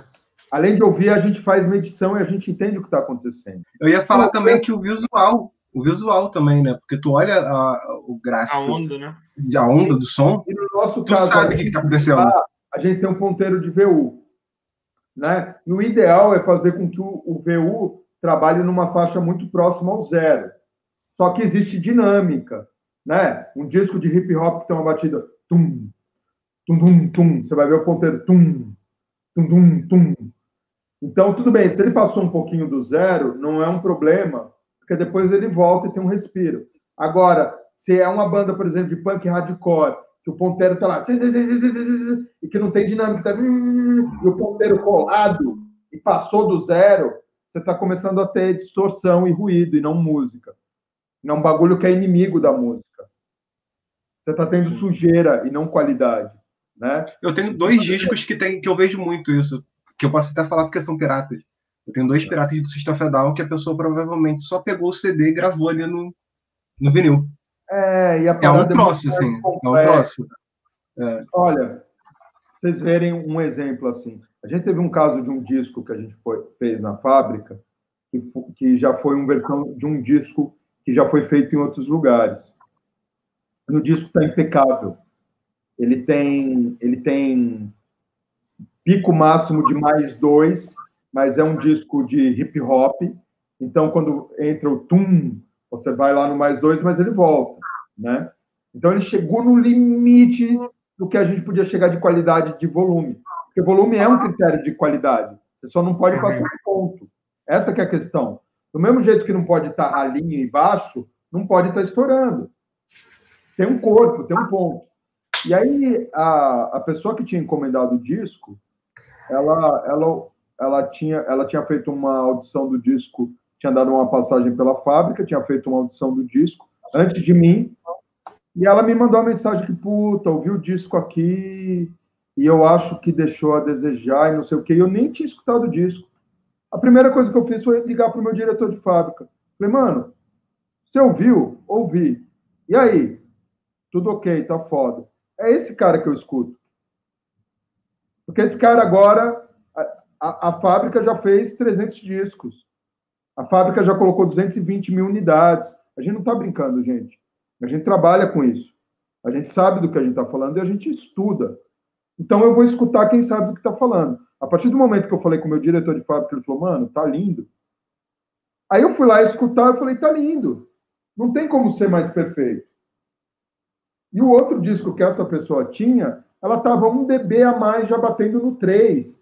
Além de ouvir, a gente faz medição e a gente entende o que está acontecendo. Eu ia falar então, também que o visual o visual também, né? Porque tu olha a, o gráfico. A onda, né? A onda do som. E no nosso tu caso, sabe o que está acontecendo. A gente tem um ponteiro de VU. Né? E o ideal é fazer com que o, o VU trabalhe numa faixa muito próxima ao zero. Só que existe dinâmica. Né? Um disco de hip hop que tem uma batida tum, tum, tum, tum. Você vai ver o ponteiro tum, tum, tum, tum. Então, tudo bem, se ele passou um pouquinho do zero, não é um problema, porque depois ele volta e tem um respiro. Agora, se é uma banda, por exemplo, de punk hardcore, que o ponteiro está lá, e que não tem dinâmica, tá, e o ponteiro colado e passou do zero, você está começando a ter distorção e ruído, e não música. Não é um bagulho que é inimigo da música. Você está tendo sujeira e não qualidade. Né? Eu tenho dois discos que, tem, que eu vejo muito isso, que eu posso até falar porque são piratas. Eu tenho dois piratas do System of Down que a pessoa provavelmente só pegou o CD e gravou ali no, no vinil. É, e a é um troço, assim. É um troço. É. Olha, vocês verem um exemplo assim. A gente teve um caso de um disco que a gente foi, fez na fábrica, que, que já foi uma versão de um disco que já foi feito em outros lugares. No disco está impecável. Ele tem, ele tem pico máximo de mais dois mas é um disco de hip hop. Então, quando entra o tum, você vai lá no mais dois, mas ele volta, né? Então, ele chegou no limite do que a gente podia chegar de qualidade de volume. Porque volume é um critério de qualidade. Você só não pode passar um ponto. Essa é a questão. Do mesmo jeito que não pode estar ralinho e baixo, não pode estar estourando. Tem um corpo, tem um ponto. E aí, a, a pessoa que tinha encomendado o disco, ela, ela ela tinha, ela tinha feito uma audição do disco, tinha dado uma passagem pela fábrica, tinha feito uma audição do disco antes de mim, e ela me mandou uma mensagem que, puta, ouvi o disco aqui e eu acho que deixou a desejar e não sei o que. Eu nem tinha escutado o disco. A primeira coisa que eu fiz foi ligar para o meu diretor de fábrica. Falei, mano, você ouviu? Ouvi. E aí? Tudo ok, tá foda. É esse cara que eu escuto. Porque esse cara agora, a, a, a fábrica já fez 300 discos. A fábrica já colocou 220 mil unidades. A gente não está brincando, gente. A gente trabalha com isso. A gente sabe do que a gente está falando e a gente estuda. Então eu vou escutar quem sabe do que está falando. A partir do momento que eu falei com o meu diretor de fábrica, ele falou, mano, tá lindo. Aí eu fui lá escutar e falei, tá lindo. Não tem como ser mais perfeito. E o outro disco que essa pessoa tinha, ela estava um dB a mais já batendo no 3.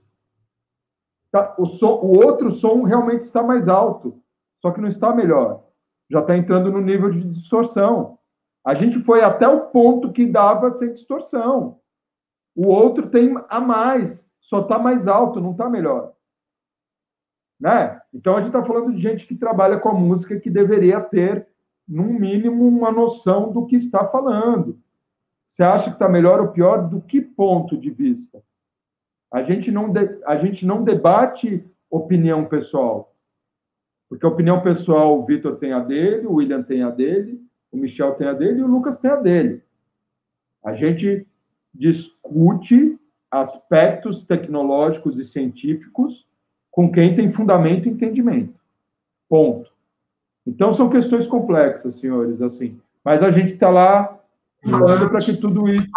Tá, o, som, o outro som realmente está mais alto, só que não está melhor. Já está entrando no nível de distorção. A gente foi até o ponto que dava sem distorção. O outro tem a mais, só está mais alto, não está melhor. Né? Então a gente está falando de gente que trabalha com a música que deveria ter, no mínimo, uma noção do que está falando. Você acha que está melhor ou pior? Do que ponto de vista? A gente não, de, a gente não debate opinião pessoal. Porque opinião pessoal, o Vitor tem a dele, o William tem a dele, o Michel tem a dele e o Lucas tem a dele. A gente discute aspectos tecnológicos e científicos com quem tem fundamento e entendimento. Ponto. Então são questões complexas, senhores, assim. Mas a gente está lá falando para que tudo isso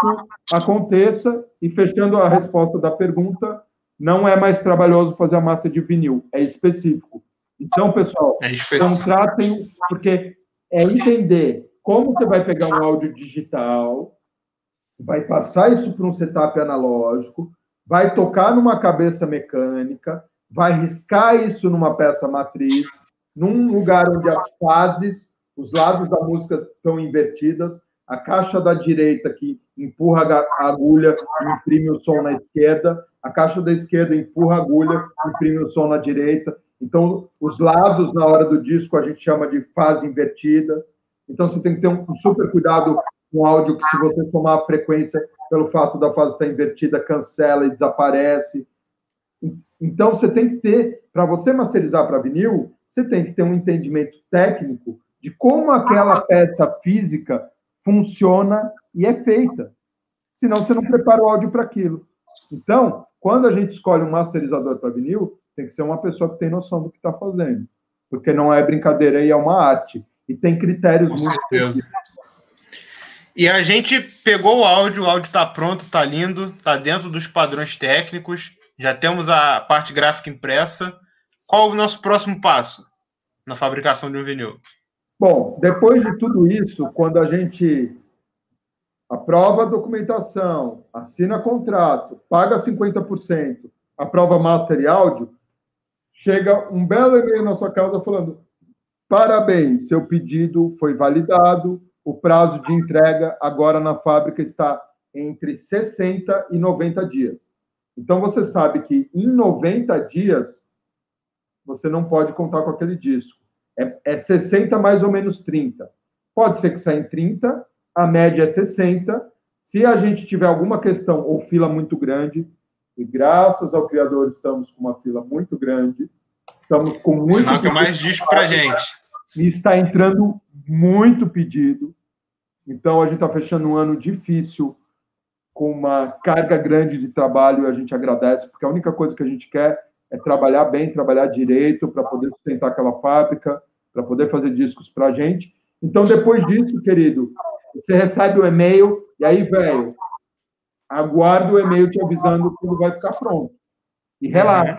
aconteça e fechando a resposta da pergunta, não é mais trabalhoso fazer a massa de vinil, é específico. Então, pessoal, é contratem, porque é entender como você vai pegar um áudio digital, vai passar isso para um setup analógico, vai tocar numa cabeça mecânica, vai riscar isso numa peça matriz, num lugar onde as fases, os lados da música estão invertidas, a caixa da direita que empurra a agulha e imprime o som na esquerda, a caixa da esquerda empurra a agulha e imprime o som na direita. Então, os lados na hora do disco a gente chama de fase invertida. Então, você tem que ter um super cuidado com o áudio, que se você tomar a frequência pelo fato da fase estar invertida, cancela e desaparece. Então, você tem que ter, para você masterizar para vinil, você tem que ter um entendimento técnico de como aquela peça física funciona e é feita. Senão você não prepara o áudio para aquilo. Então, quando a gente escolhe um masterizador para vinil, tem que ser uma pessoa que tem noção do que está fazendo. Porque não é brincadeira e é uma arte. E tem critérios Com muito certeza. E a gente pegou o áudio, o áudio está pronto, está lindo, está dentro dos padrões técnicos, já temos a parte gráfica impressa. Qual o nosso próximo passo na fabricação de um vinil? Bom, depois de tudo isso, quando a gente aprova a documentação, assina contrato, paga 50%, aprova master e áudio, chega um belo e-mail na sua casa falando: parabéns, seu pedido foi validado, o prazo de entrega agora na fábrica está entre 60 e 90 dias. Então você sabe que em 90 dias você não pode contar com aquele disco. É, é 60 mais ou menos 30. Pode ser que saia em 30, a média é 60. Se a gente tiver alguma questão ou fila muito grande, e graças ao Criador estamos com uma fila muito grande, estamos com muito. Que mais disco para gente. E está entrando muito pedido. Então a gente está fechando um ano difícil, com uma carga grande de trabalho, e a gente agradece, porque a única coisa que a gente quer é trabalhar bem, trabalhar direito, para poder sustentar aquela fábrica, para poder fazer discos para a gente. Então, depois disso, querido, você recebe o e-mail, e aí, velho, aguarda o e-mail te avisando quando vai ficar pronto. E relaxa.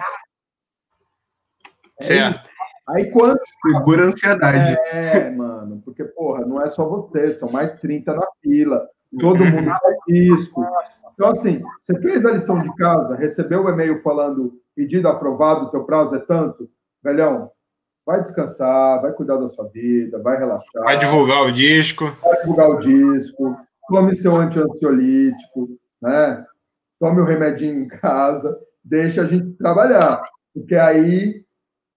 É certo. Aí quando. Segura a ansiedade. É, mano, porque, porra, não é só você, são mais 30 na fila, todo mundo faz disco. Então, assim, você fez a lição de casa, recebeu o e-mail falando pedido aprovado, teu prazo é tanto, velhão, vai descansar, vai cuidar da sua vida, vai relaxar. Vai divulgar o disco. Vai divulgar o disco, tome seu anti-ansiolítico, né? Tome o remedinho em casa, deixa a gente trabalhar. Porque aí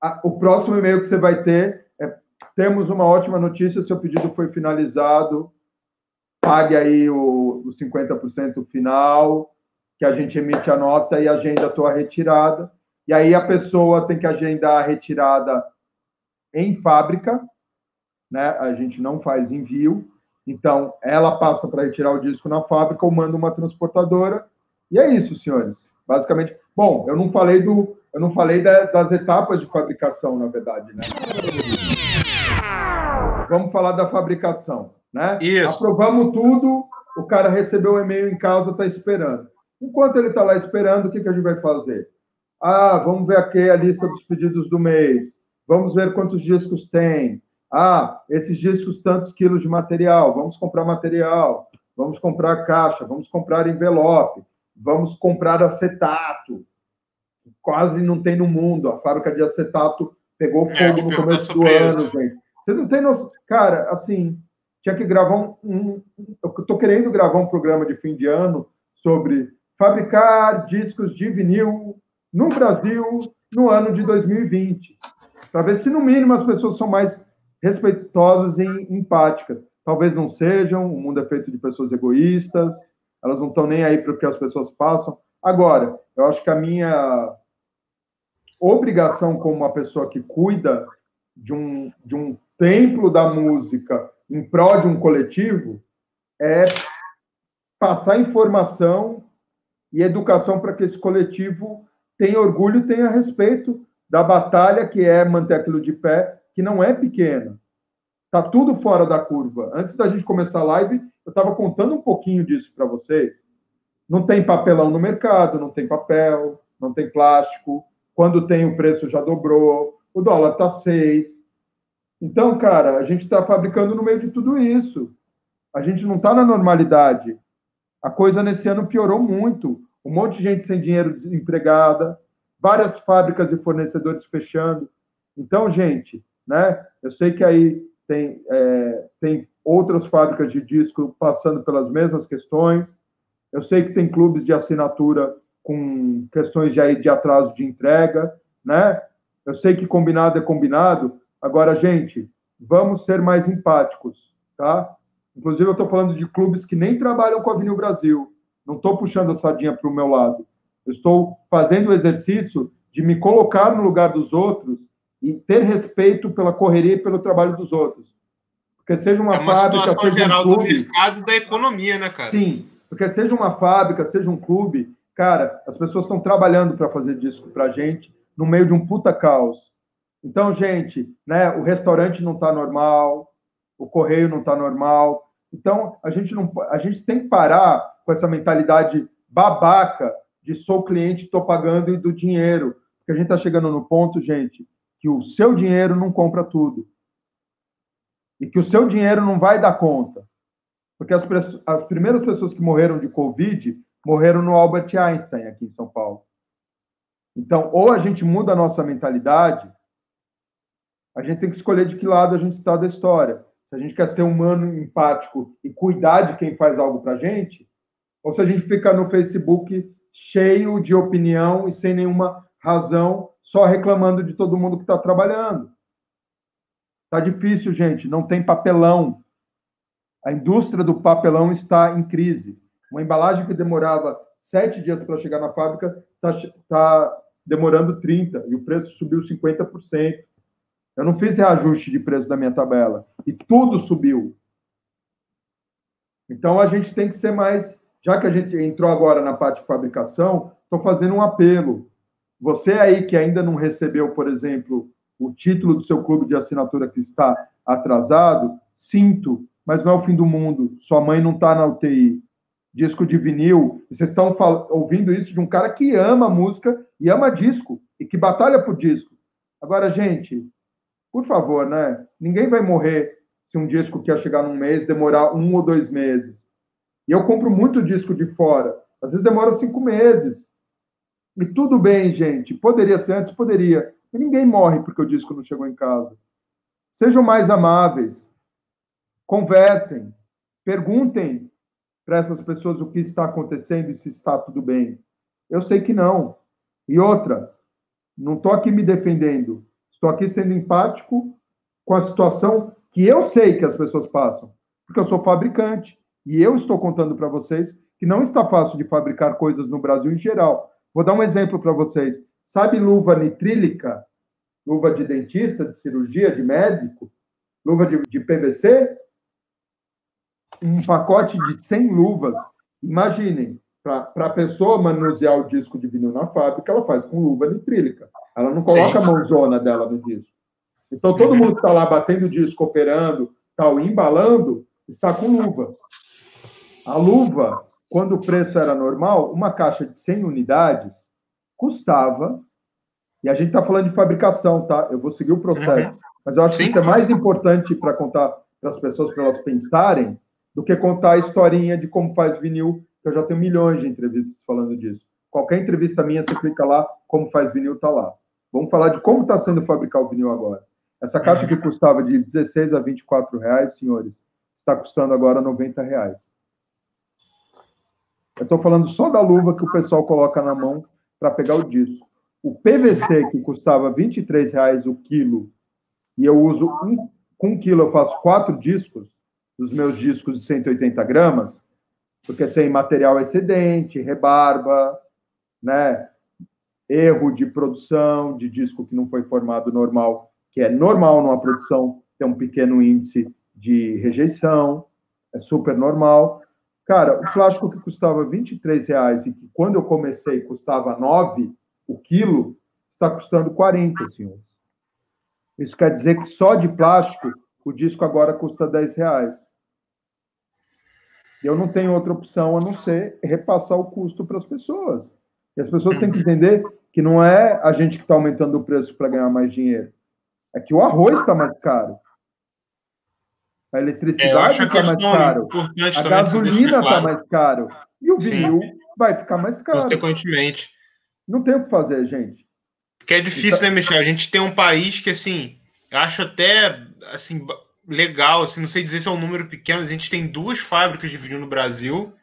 a, o próximo e-mail que você vai ter é temos uma ótima notícia, seu pedido foi finalizado, pague aí o, o 50% final, que a gente emite a nota e agenda a tua retirada. E aí a pessoa tem que agendar a retirada em fábrica, né? A gente não faz envio. Então, ela passa para retirar o disco na fábrica ou manda uma transportadora. E é isso, senhores. Basicamente. Bom, eu não falei do, eu não falei da, das etapas de fabricação, na verdade, né? Vamos falar da fabricação, né? Isso. Aprovamos tudo, o cara recebeu o e-mail em casa, está esperando. Enquanto ele está lá esperando, o que, que a gente vai fazer? Ah, vamos ver aqui a lista dos pedidos do mês. Vamos ver quantos discos tem. Ah, esses discos, tantos quilos de material. Vamos comprar material. Vamos comprar caixa. Vamos comprar envelope. Vamos comprar acetato. Quase não tem no mundo. A fábrica de acetato pegou é, fogo é, no começo do ano, gente. Vocês não têm noção. Cara, assim, tinha que gravar um. um eu estou querendo gravar um programa de fim de ano sobre fabricar discos de vinil no Brasil no ano de 2020. Para ver se, no mínimo, as pessoas são mais respeitosas e empáticas. Talvez não sejam, o mundo é feito de pessoas egoístas, elas não estão nem aí para o que as pessoas passam. Agora, eu acho que a minha obrigação como uma pessoa que cuida de um, de um templo da música em prol de um coletivo é passar informação e educação para que esse coletivo tenha orgulho e tenha respeito da batalha que é manter aquilo de pé, que não é pequena. Está tudo fora da curva. Antes da gente começar a live, eu estava contando um pouquinho disso para vocês. Não tem papelão no mercado, não tem papel, não tem plástico. Quando tem, o preço já dobrou. O dólar está seis. Então, cara, a gente está fabricando no meio de tudo isso. A gente não está na normalidade. A coisa nesse ano piorou muito. Um monte de gente sem dinheiro desempregada, várias fábricas e fornecedores fechando. Então, gente, né? Eu sei que aí tem, é, tem outras fábricas de disco passando pelas mesmas questões. Eu sei que tem clubes de assinatura com questões de, aí, de atraso de entrega, né? Eu sei que combinado é combinado. Agora, gente, vamos ser mais empáticos, tá? Inclusive, eu estou falando de clubes que nem trabalham com a Avenida Brasil. Não estou puxando a sardinha para o meu lado. Eu estou fazendo o exercício de me colocar no lugar dos outros e ter respeito pela correria e pelo trabalho dos outros. Porque seja uma, é uma fábrica, situação seja geral um clube, do mercado da economia, né, cara? Sim, porque seja uma fábrica, seja um clube, cara, as pessoas estão trabalhando para fazer disco para gente no meio de um puta caos. Então, gente, né, o restaurante não está normal, o correio não está normal. Então, a gente não, a gente tem que parar com essa mentalidade babaca de sou cliente, estou pagando e do dinheiro. Porque a gente está chegando no ponto, gente, que o seu dinheiro não compra tudo. E que o seu dinheiro não vai dar conta. Porque as, as primeiras pessoas que morreram de Covid morreram no Albert Einstein, aqui em São Paulo. Então, ou a gente muda a nossa mentalidade, a gente tem que escolher de que lado a gente está da história. Se a gente quer ser humano, empático e cuidar de quem faz algo para a gente, ou se a gente fica no Facebook cheio de opinião e sem nenhuma razão, só reclamando de todo mundo que está trabalhando. Está difícil, gente, não tem papelão. A indústria do papelão está em crise. Uma embalagem que demorava sete dias para chegar na fábrica está tá demorando 30 e o preço subiu 50%. Eu não fiz reajuste de preço da minha tabela e tudo subiu. Então a gente tem que ser mais já que a gente entrou agora na parte de fabricação, estou fazendo um apelo. Você aí que ainda não recebeu, por exemplo, o título do seu clube de assinatura que está atrasado, sinto, mas não é o fim do mundo. Sua mãe não está na UTI. Disco de vinil. Vocês estão ouvindo isso de um cara que ama música e ama disco e que batalha por disco. Agora, gente, por favor, né? Ninguém vai morrer se um disco que ia chegar num mês demorar um ou dois meses. E eu compro muito disco de fora. Às vezes demora cinco meses. E tudo bem, gente. Poderia ser antes? Poderia. E ninguém morre porque o disco não chegou em casa. Sejam mais amáveis. Conversem. Perguntem para essas pessoas o que está acontecendo e se está tudo bem. Eu sei que não. E outra, não estou aqui me defendendo. Estou aqui sendo empático com a situação que eu sei que as pessoas passam. Porque eu sou fabricante. E eu estou contando para vocês que não está fácil de fabricar coisas no Brasil em geral. Vou dar um exemplo para vocês. Sabe luva nitrílica? Luva de dentista, de cirurgia, de médico? Luva de, de PVC? Um pacote de 100 luvas. Imaginem, para a pessoa manusear o disco de vinil na fábrica, ela faz com luva nitrílica. Ela não coloca Sim. a mãozona dela no disco. Então, todo mundo que está lá batendo o disco, operando, tal, embalando, está com luva. A luva, quando o preço era normal, uma caixa de 100 unidades custava, e a gente está falando de fabricação, tá? Eu vou seguir o processo, uhum. mas eu acho Sim. que isso é mais importante para contar para as pessoas, para elas pensarem, do que contar a historinha de como faz vinil, que eu já tenho milhões de entrevistas falando disso. Qualquer entrevista minha, você clica lá, como faz vinil, está lá. Vamos falar de como está sendo fabricar o vinil agora. Essa caixa que custava de 16 a 24 reais, senhores, está custando agora 90 reais. Eu estou falando só da luva que o pessoal coloca na mão para pegar o disco. O PVC, que custava 23 reais o quilo, e eu uso um, com um quilo, eu faço quatro discos, dos meus discos de 180 gramas, porque tem material excedente, rebarba, né? Erro de produção de disco que não foi formado normal que é normal numa produção ter um pequeno índice de rejeição, é super normal. Cara, o plástico que custava 23 reais e que quando eu comecei custava 9 o quilo, está custando 40, senhores. Isso quer dizer que só de plástico o disco agora custa 10 reais. Eu não tenho outra opção a não ser repassar o custo para as pessoas. E as pessoas têm que entender que não é a gente que está aumentando o preço para ganhar mais dinheiro. É que o arroz está mais caro. A eletricidade está é, mais caro. A gasolina está mais caro. E o vinil Sim. vai ficar mais caro. Consequentemente. Não tem o que fazer, gente. Porque é difícil, então... né, Michel? A gente tem um país que, assim, acho até, assim, legal, assim, não sei dizer se é um número pequeno, a gente tem duas fábricas de vinil no Brasil.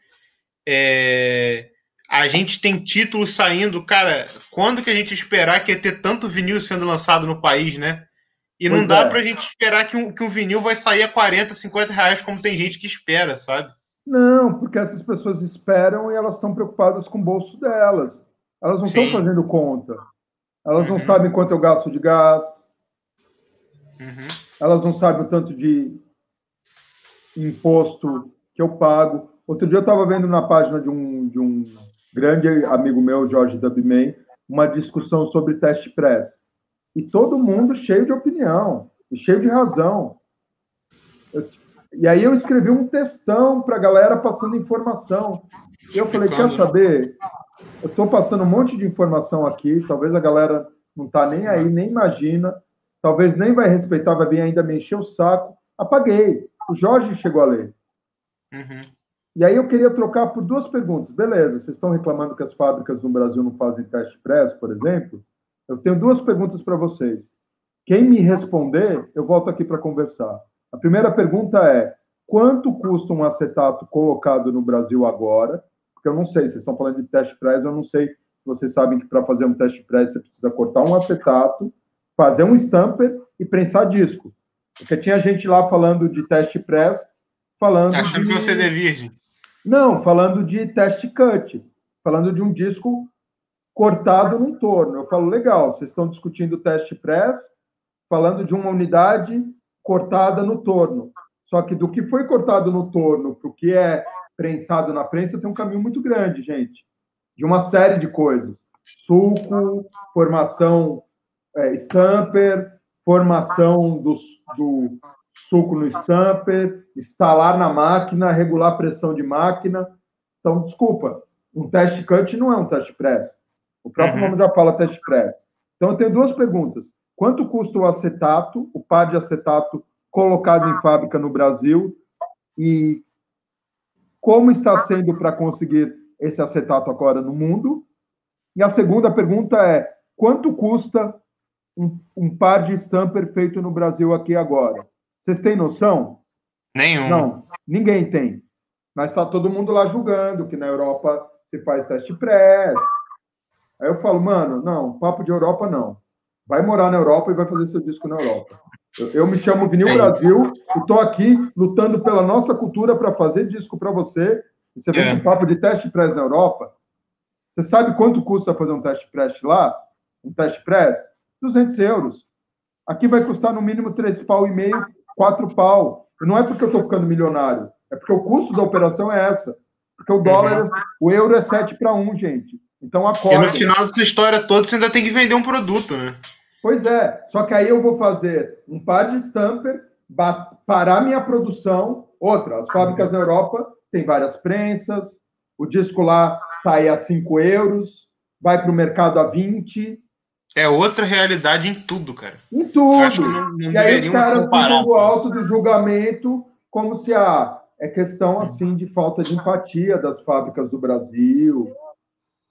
É... A gente tem títulos saindo, cara, quando que a gente esperar que ia ter tanto vinil sendo lançado no país, né? E não pois dá é. pra gente esperar que um, que um vinil vai sair a 40, 50 reais, como tem gente que espera, sabe? Não, porque essas pessoas esperam e elas estão preocupadas com o bolso delas. Elas não estão fazendo conta. Elas uhum. não sabem quanto eu gasto de gás. Uhum. Elas não sabem o tanto de imposto que eu pago. Outro dia eu estava vendo na página de um, de um grande amigo meu, Jorge Dubman, uma discussão sobre teste press e todo mundo cheio de opinião e cheio de razão. Eu, e aí eu escrevi um textão para a galera passando informação. Eu falei, quer saber? Eu estou passando um monte de informação aqui, talvez a galera não está nem aí, nem imagina, talvez nem vai respeitar, vai vir ainda me encher o saco. Apaguei. O Jorge chegou a ler. Uhum. E aí eu queria trocar por duas perguntas. Beleza, vocês estão reclamando que as fábricas no Brasil não fazem teste press, por exemplo? Eu tenho duas perguntas para vocês. Quem me responder, eu volto aqui para conversar. A primeira pergunta é: quanto custa um acetato colocado no Brasil agora? Porque eu não sei, vocês estão falando de teste press, eu não sei se vocês sabem que para fazer um teste press você precisa cortar um acetato, fazer um stamper e prensar disco. Porque tinha gente lá falando de teste press, falando. Achando de... que você é virgem. Não, falando de teste cut, falando de um disco cortado num torno. Eu falo, legal, vocês estão discutindo teste press, falando de uma unidade cortada no torno. Só que do que foi cortado no torno para o que é prensado na prensa tem um caminho muito grande, gente. De uma série de coisas. Suco, formação é, stamper, formação do, do suco no stamper, instalar na máquina, regular a pressão de máquina. Então, desculpa, um teste cut não é um teste press. O próprio uhum. nome já fala teste pré. Então, eu tenho duas perguntas. Quanto custa o acetato, o par de acetato colocado em fábrica no Brasil? E como está sendo para conseguir esse acetato agora no mundo? E a segunda pergunta é: quanto custa um, um par de stamper feito no Brasil aqui agora? Vocês têm noção? Nenhum. Não, ninguém tem. Mas está todo mundo lá julgando que na Europa se faz teste press, Aí eu falo, mano, não, papo de Europa não. Vai morar na Europa e vai fazer seu disco na Europa. Eu, eu me chamo Vinil é Brasil e estou aqui lutando pela nossa cultura para fazer disco para você E você vem É. com papo de teste press na Europa. Você sabe quanto custa fazer um teste press lá? Um teste press? 200 euros. Aqui vai custar no mínimo 3 pau e meio, 4 pau. E não é porque eu estou ficando milionário. É porque o custo da operação é essa. Porque o dólar, o euro é 7 para 1, gente. Então E acorda. no final dessa história toda, você ainda tem que vender um produto, né? Pois é, só que aí eu vou fazer um par de stamper, parar minha produção. Outra, as fábricas na Europa têm várias prensas, o disco lá sai a 5 euros, vai para o mercado a 20, É outra realidade em tudo, cara. em Eu acho que tudo. não, não E aí os caras ficam no alto do julgamento como se ah, é questão assim de falta de empatia das fábricas do Brasil.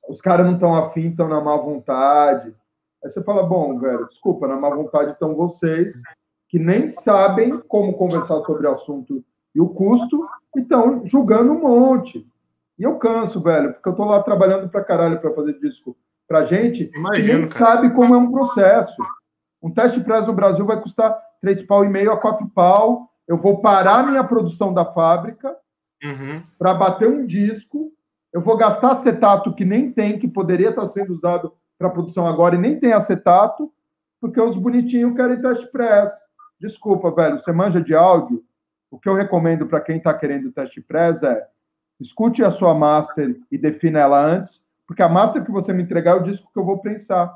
Os caras não estão afim, estão na má vontade. Aí você fala, bom, velho, desculpa, na má vontade estão vocês que nem sabem como conversar sobre o assunto e o custo e estão julgando um monte. E eu canso, velho, porque eu tô lá trabalhando pra caralho pra fazer disco pra gente que Imagino, nem cara. sabe como é um processo. Um teste press no Brasil vai custar três pau e meio a quatro pau. Eu vou parar minha produção da fábrica Uhum. para bater um disco. Eu vou gastar acetato que nem tem, que poderia estar sendo usado para produção agora e nem tem acetato, porque os bonitinhos querem teste press. Desculpa, velho, você manja de áudio. O que eu recomendo para quem está querendo teste press é escute a sua master e defina ela antes, porque a master que você me entregar é o disco que eu vou prensar.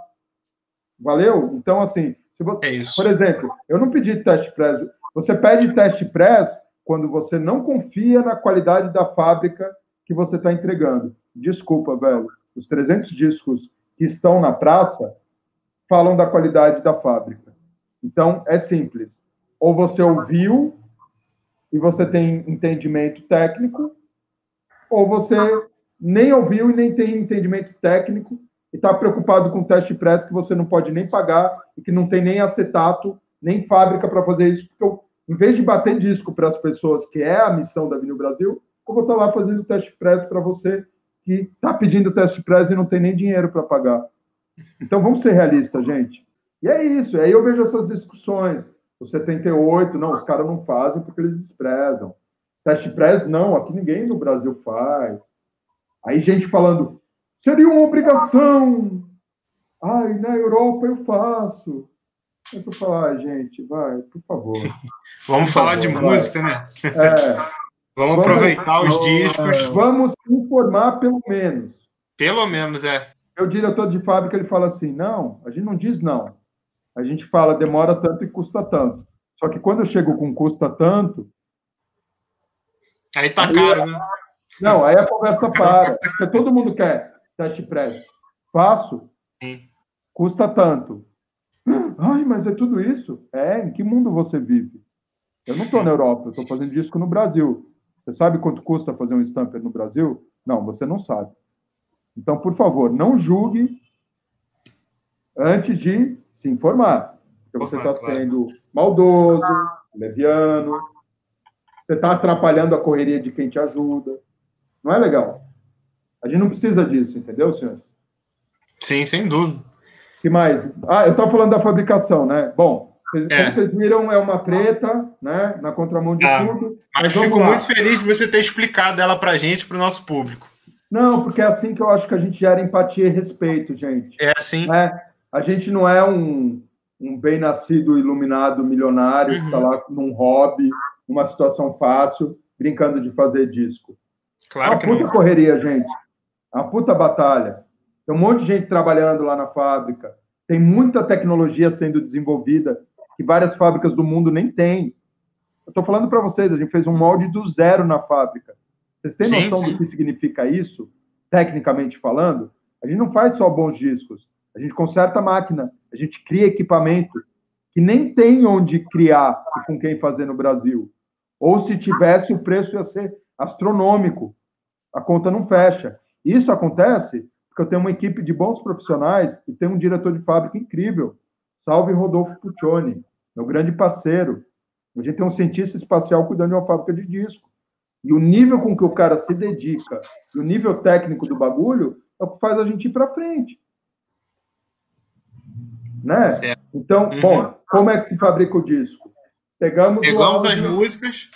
Valeu? Então, assim, se você, É por exemplo, eu não pedi teste press. Você pede teste press quando você não confia na qualidade da fábrica que você está entregando. Desculpa, velho. Os 300 discos que estão na praça falam da qualidade da fábrica. Então, é simples. Ou você ouviu e você tem entendimento técnico, ou você nem ouviu e nem tem entendimento técnico e está preocupado com teste press que você não pode nem pagar e que não tem nem acetato, nem fábrica para fazer isso, porque eu, em vez de bater disco para as pessoas, que é a missão da Vinil Brasil, eu vou estar lá fazendo teste press para você que está pedindo teste press e não tem nem dinheiro para pagar. Então vamos ser realistas, gente. E é isso. Aí eu vejo essas discussões. O 78, não, os caras não fazem porque eles desprezam. Teste press, não, aqui ninguém no Brasil faz. Aí gente falando, seria uma obrigação. Ai, na Europa eu faço. Eu falando, ah, gente, vai, por favor. Vamos falar de vai. música, né? É, Vamos aproveitar os discos. vamos informar pelo menos. Pelo menos, é. Meu diretor de fábrica ele fala assim: não, a gente não diz não. A gente fala demora tanto e custa tanto. Só que quando eu chego com custa tanto, Aí tá Aí- caro, né? Não, aí a conversa para. Porque todo mundo quer teste press. Faço, custa tanto. Ai, mas é tudo isso? É, em que mundo você vive? Eu não estou na Europa, eu estou fazendo disco no Brasil. Você sabe quanto custa fazer um stamper no Brasil? Não, você não sabe. Então, por favor, não julgue antes de se informar. Porque você está sendo maldoso, leviano, você está atrapalhando a correria de quem te ajuda. Não é legal. A gente não precisa disso, entendeu, senhores? Sim, sem dúvida. que mais? Ah, eu estava falando da fabricação, né? Bom, vocês, É. como vocês viram, é uma treta, né? Na contramão de Ah, tudo. Mas vamos fico lá. muito feliz de você ter explicado ela pra gente, pro nosso público. Não, porque é assim que eu acho que a gente gera empatia e respeito, gente. É assim. né? A gente não é um, um bem-nascido, iluminado, milionário, que está lá num hobby, numa situação fácil, brincando de fazer disco. É Claro uma que puta não. correria, gente. É uma puta batalha. Tem um monte de gente trabalhando lá na fábrica. Tem muita tecnologia sendo desenvolvida que várias fábricas do mundo nem têm. Eu estou falando para vocês, a gente fez um molde do zero na fábrica. Vocês têm Sim, noção sim. do que significa isso, tecnicamente falando? A gente não faz só bons discos. A gente conserta a máquina, a gente cria equipamento que nem tem onde criar e com quem fazer no Brasil. Ou se tivesse, o preço ia ser astronômico. A conta não fecha. Isso acontece porque eu tenho uma equipe de bons profissionais e tenho um diretor de fábrica incrível. Salve Rodolfo Puccioni, meu grande parceiro. A gente tem um cientista espacial cuidando de uma fábrica de disco. E o nível com que o cara se dedica, e o nível técnico do bagulho, é o que faz a gente ir para frente. Né? Certo. Então, Uhum. bom, como é que se fabrica o disco? Pegamos, Pegamos as músicas.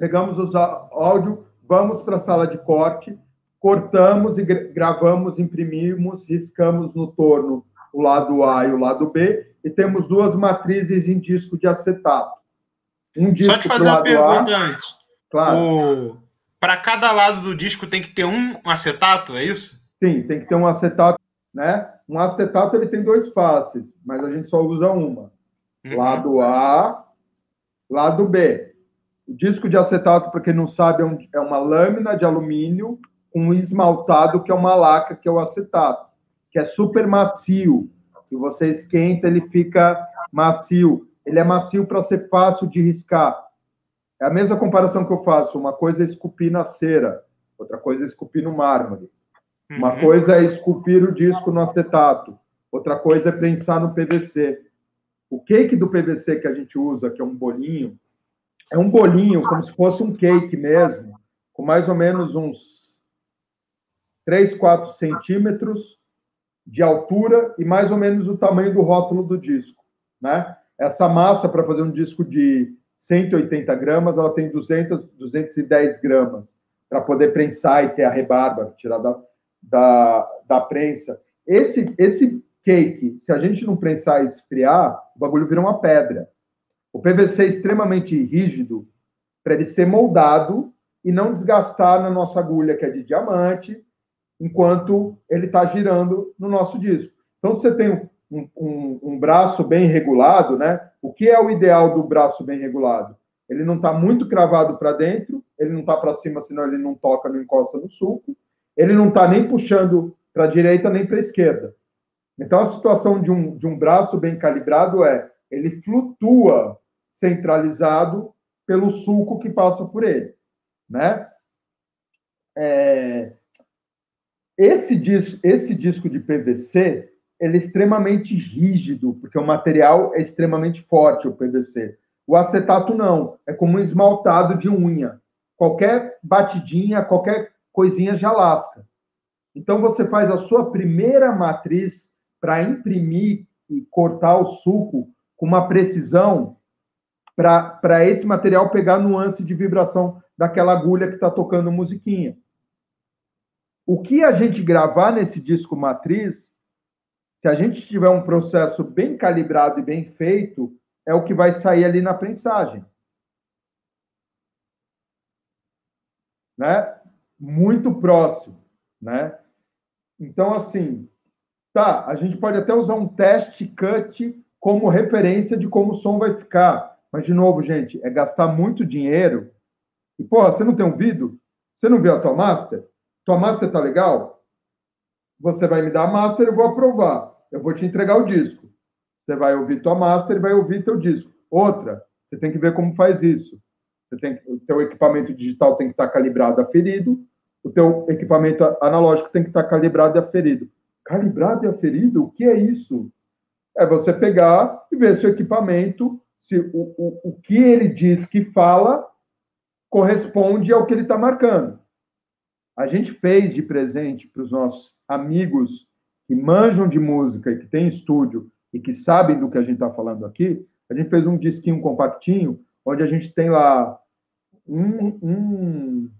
Pegamos os á- áudio, vamos para a sala de corte, cortamos e gravamos, imprimimos, riscamos no torno o lado A e o lado B, e temos duas matrizes em disco de acetato. Um disco Só te fazer uma pergunta A, antes. Claro. Para cada lado do disco tem que ter um acetato, é isso? Sim, tem que ter um acetato, né? Um acetato ele tem dois faces, mas a gente só usa uma. Uhum. Lado A, lado B. O disco de acetato, para quem não sabe, é, é uma lâmina de alumínio com um esmaltado, que é uma laca, que é o acetato, que é super macio. Se você esquenta, ele fica macio. Ele é macio para ser fácil de riscar. É a mesma comparação que eu faço. Uma coisa é esculpir na cera, outra coisa é esculpir no mármore. Uma uhum. coisa é esculpir o disco no acetato, outra coisa é prensar no PVC. O cake do PVC que a gente usa, que é um bolinho, é um bolinho como se fosse um cake mesmo, com mais ou menos uns 3, 4 centímetros de altura e mais ou menos o tamanho do rótulo do disco, né? Essa massa para fazer um disco de 180 gramas, ela tem 200, 210 gramas para poder prensar e ter a rebarba, tirar da, da, da prensa. Esse, esse cake, se a gente não prensar e esfriar, o bagulho vira uma pedra. O PVC é extremamente rígido para ele ser moldado e não desgastar na nossa agulha, que é de diamante, enquanto ele está girando no nosso disco. Então, você tem um, um, um, braço bem regulado, né? O que é o ideal do braço bem regulado? Ele não está muito cravado para dentro, ele não está para cima, senão ele não toca, não encosta no sulco, ele não está nem puxando para a direita nem para a esquerda. Então, a situação de um, de um braço bem calibrado é ele flutua centralizado pelo sulco que passa por ele, né? É, esse, disco, esse disco de PVC ele é extremamente rígido, porque o material é extremamente forte, o PVC. O acetato não, é como um esmaltado de unha. Qualquer batidinha, qualquer coisinha já lasca. Então você faz a sua primeira matriz para imprimir e cortar o suco com uma precisão para esse material pegar a nuance de vibração daquela agulha que está tocando musiquinha. O que a gente gravar nesse disco matriz, se a gente tiver um processo bem calibrado e bem feito, é o que vai sair ali na prensagem. Né? Muito próximo, né? Então, assim, tá, a gente pode até usar um teste cut como referência de como o som vai ficar. Mas, de novo, gente, é gastar muito dinheiro. E, porra, você não tem ouvido? Você não viu a tua master? Tua master tá legal? Você vai me dar a master, eu vou aprovar. Eu vou te entregar o disco. Você vai ouvir tua master e vai ouvir teu disco. Outra, você tem que ver como faz isso. Você tem, o teu equipamento digital tem que estar calibrado, aferido o teu equipamento analógico tem que estar calibrado e aferido. Calibrado e aferido? O que é isso? É você pegar e ver se o equipamento, se o, o, o que ele diz que fala, corresponde ao que ele está marcando. A gente fez de presente para os nossos amigos que manjam de música e que têm estúdio e que sabem do que a gente está falando aqui, a gente fez um disquinho compactinho, onde a gente tem lá um, um,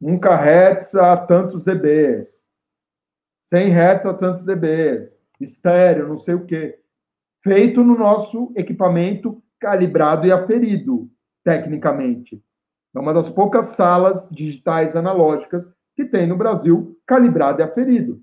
1 kHz a tantos dBs, 100 Hz a tantos dBs, estéreo, não sei o quê. Feito no nosso equipamento calibrado e aferido, tecnicamente. É uma das poucas salas digitais analógicas que tem no Brasil calibrado e aferido.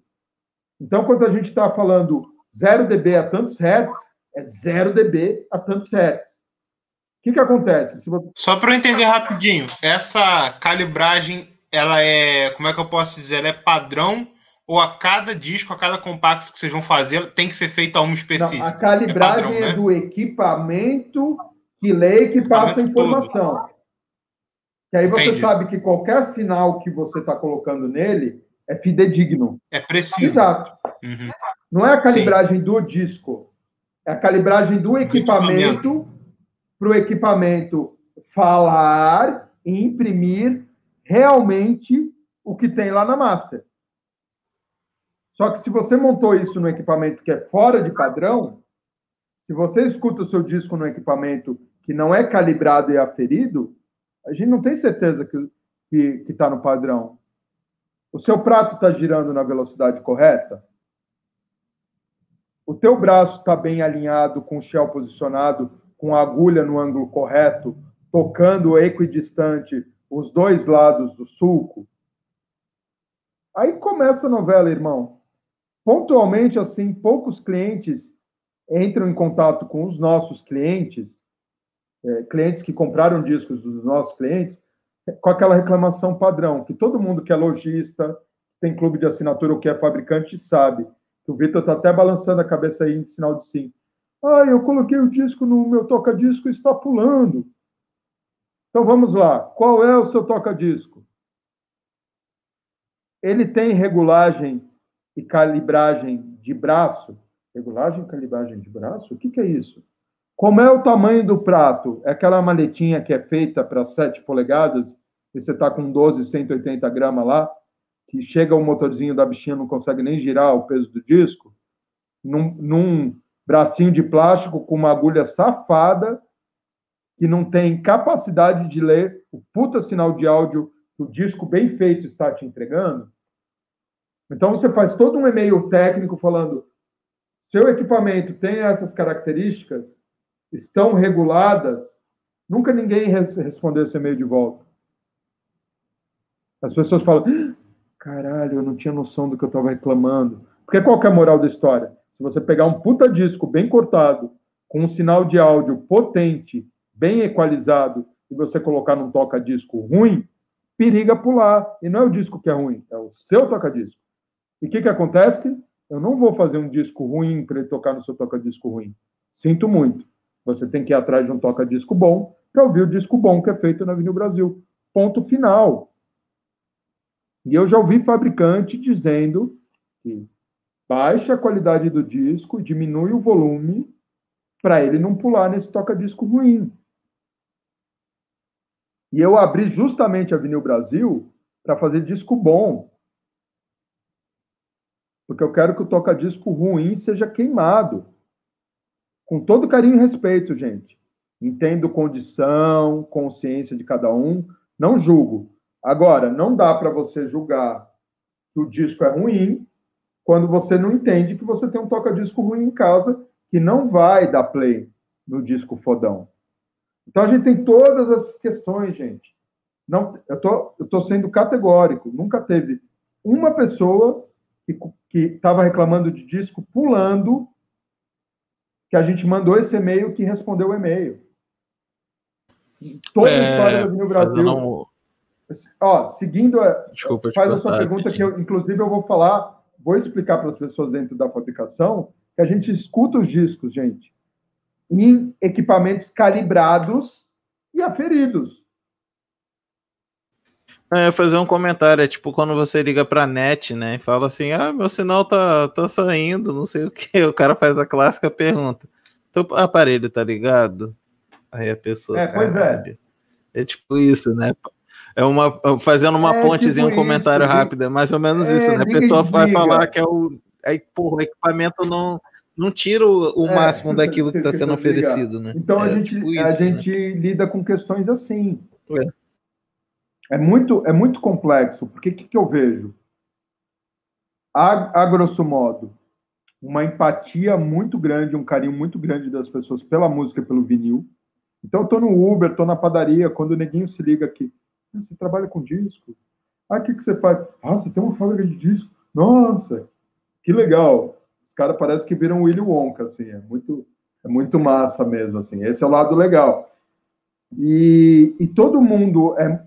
Então, quando a gente está falando 0 dB a tantos hertz, é 0 dB a tantos hertz. O que, que acontece? Você... Só para eu entender rapidinho, essa calibragem ela é, como é que eu posso dizer, ela é padrão ou a cada disco, a cada compacto que vocês vão fazer, tem que ser feito a uma específica? Não, a calibragem é, padrão, é né? do equipamento que lê e que passa a informação. Todo. Que aí você Entendi. sabe que qualquer sinal que você está colocando nele é fidedigno. É preciso. Exato. Uhum. Não é a calibragem Sim. do disco, é a calibragem do equipamento para o equipamento falar e imprimir realmente o que tem lá na master. Só que se você montou isso no equipamento que é fora de padrão, se você escuta o seu disco no equipamento que não é calibrado e aferido, a gente não tem certeza que, que está no padrão? O seu prato está girando na velocidade correta? O teu braço está bem alinhado, com o shell posicionado, com a agulha no ângulo correto, tocando equidistante os dois lados do sulco? Aí começa a novela, irmão. Pontualmente, assim, poucos clientes entram em contato com os nossos clientes, é, clientes que compraram discos dos nossos clientes, com aquela reclamação padrão, que todo mundo que é lojista, tem clube de assinatura ou que é fabricante sabe. O Vitor está até balançando a cabeça aí em sinal de sim. Ah, eu coloquei o disco no meu toca-disco e está pulando. Então vamos lá. Qual é o seu toca-disco? Ele tem regulagem e calibragem de braço? Regulagem e calibragem de braço? O que, que é isso? Como é o tamanho do prato? É aquela maletinha que é feita para 7 polegadas e você está com 12, 180 gramas lá, que chega o motorzinho da bichinha, não consegue nem girar o peso do disco, num, num bracinho de plástico com uma agulha safada que não tem capacidade de ler o puta sinal de áudio que o disco bem feito está te entregando. Então você faz todo um e-mail técnico falando: seu equipamento tem essas características, estão reguladas. Nunca ninguém respondeu esse e-mail de volta. As pessoas falam: caralho, eu não tinha noção do que eu estava reclamando. Porque qual é a moral da história? Se você pegar um puta disco bem cortado, com um sinal de áudio potente, bem equalizado, e você colocar num toca-disco ruim, periga pular. E não é o disco que é ruim, é o seu toca-disco. E o que, que acontece? Eu não vou fazer um disco ruim para ele tocar no seu toca-disco ruim. Sinto muito. Você tem que ir atrás de um toca-disco bom para ouvir o disco bom que é feito na Avenida Brasil. Ponto final. E eu já ouvi fabricante dizendo que baixa a qualidade do disco, diminui o volume para ele não pular nesse toca-disco ruim. E eu abri justamente a Vinil Brasil para fazer disco bom. Porque eu quero que o toca-disco ruim seja queimado. Com todo carinho e respeito, gente. Entendo condição, consciência de cada um, não julgo. Agora, não dá para você julgar que o disco é ruim quando você não entende que você tem um toca-disco ruim em casa que não vai dar play no disco fodão. Então a gente tem todas essas questões, gente. Não, eu tô, eu tô sendo categórico. Nunca teve uma pessoa que estava reclamando de disco pulando que a gente mandou esse e-mail que respondeu o e-mail. Toda é, a história do Brasil. Um... Ó, seguindo, a, Desculpa, faz a sua pergunta que eu, inclusive, eu vou falar, vou explicar para as pessoas dentro da fabricação que a gente escuta os discos, gente, em equipamentos calibrados e aferidos. É, fazer um comentário, é tipo quando você liga pra net, né, e fala assim, ah, meu sinal tá, tá saindo, não sei o que, o cara faz a clássica pergunta, teu aparelho tá ligado? Aí a pessoa, é, pois é. é tipo isso, né, é uma, fazendo uma é, pontezinha, tipo um comentário isso, rápido, é mais ou menos é, isso, né, a pessoa vai falar que é o, aí, porra, o equipamento não, não tira o, o é, máximo daquilo que está sendo oferecido, né? Então a, é gente, tipo isso, a né? gente lida com questões assim. É. Muito, é muito complexo, porque o que, que eu vejo? A, a grosso modo, uma empatia muito grande, um carinho muito grande das pessoas pela música pelo vinil. Então, eu tô no Uber, estou na padaria, quando o neguinho se liga aqui, ah, você trabalha com disco? Ah, o que, que você faz? Ah, você tem uma fábrica de disco? Nossa, que legal. Os caras parecem que viram Willy Wonka, assim, é muito, é muito massa mesmo, assim. Esse é o lado legal. E, e todo mundo é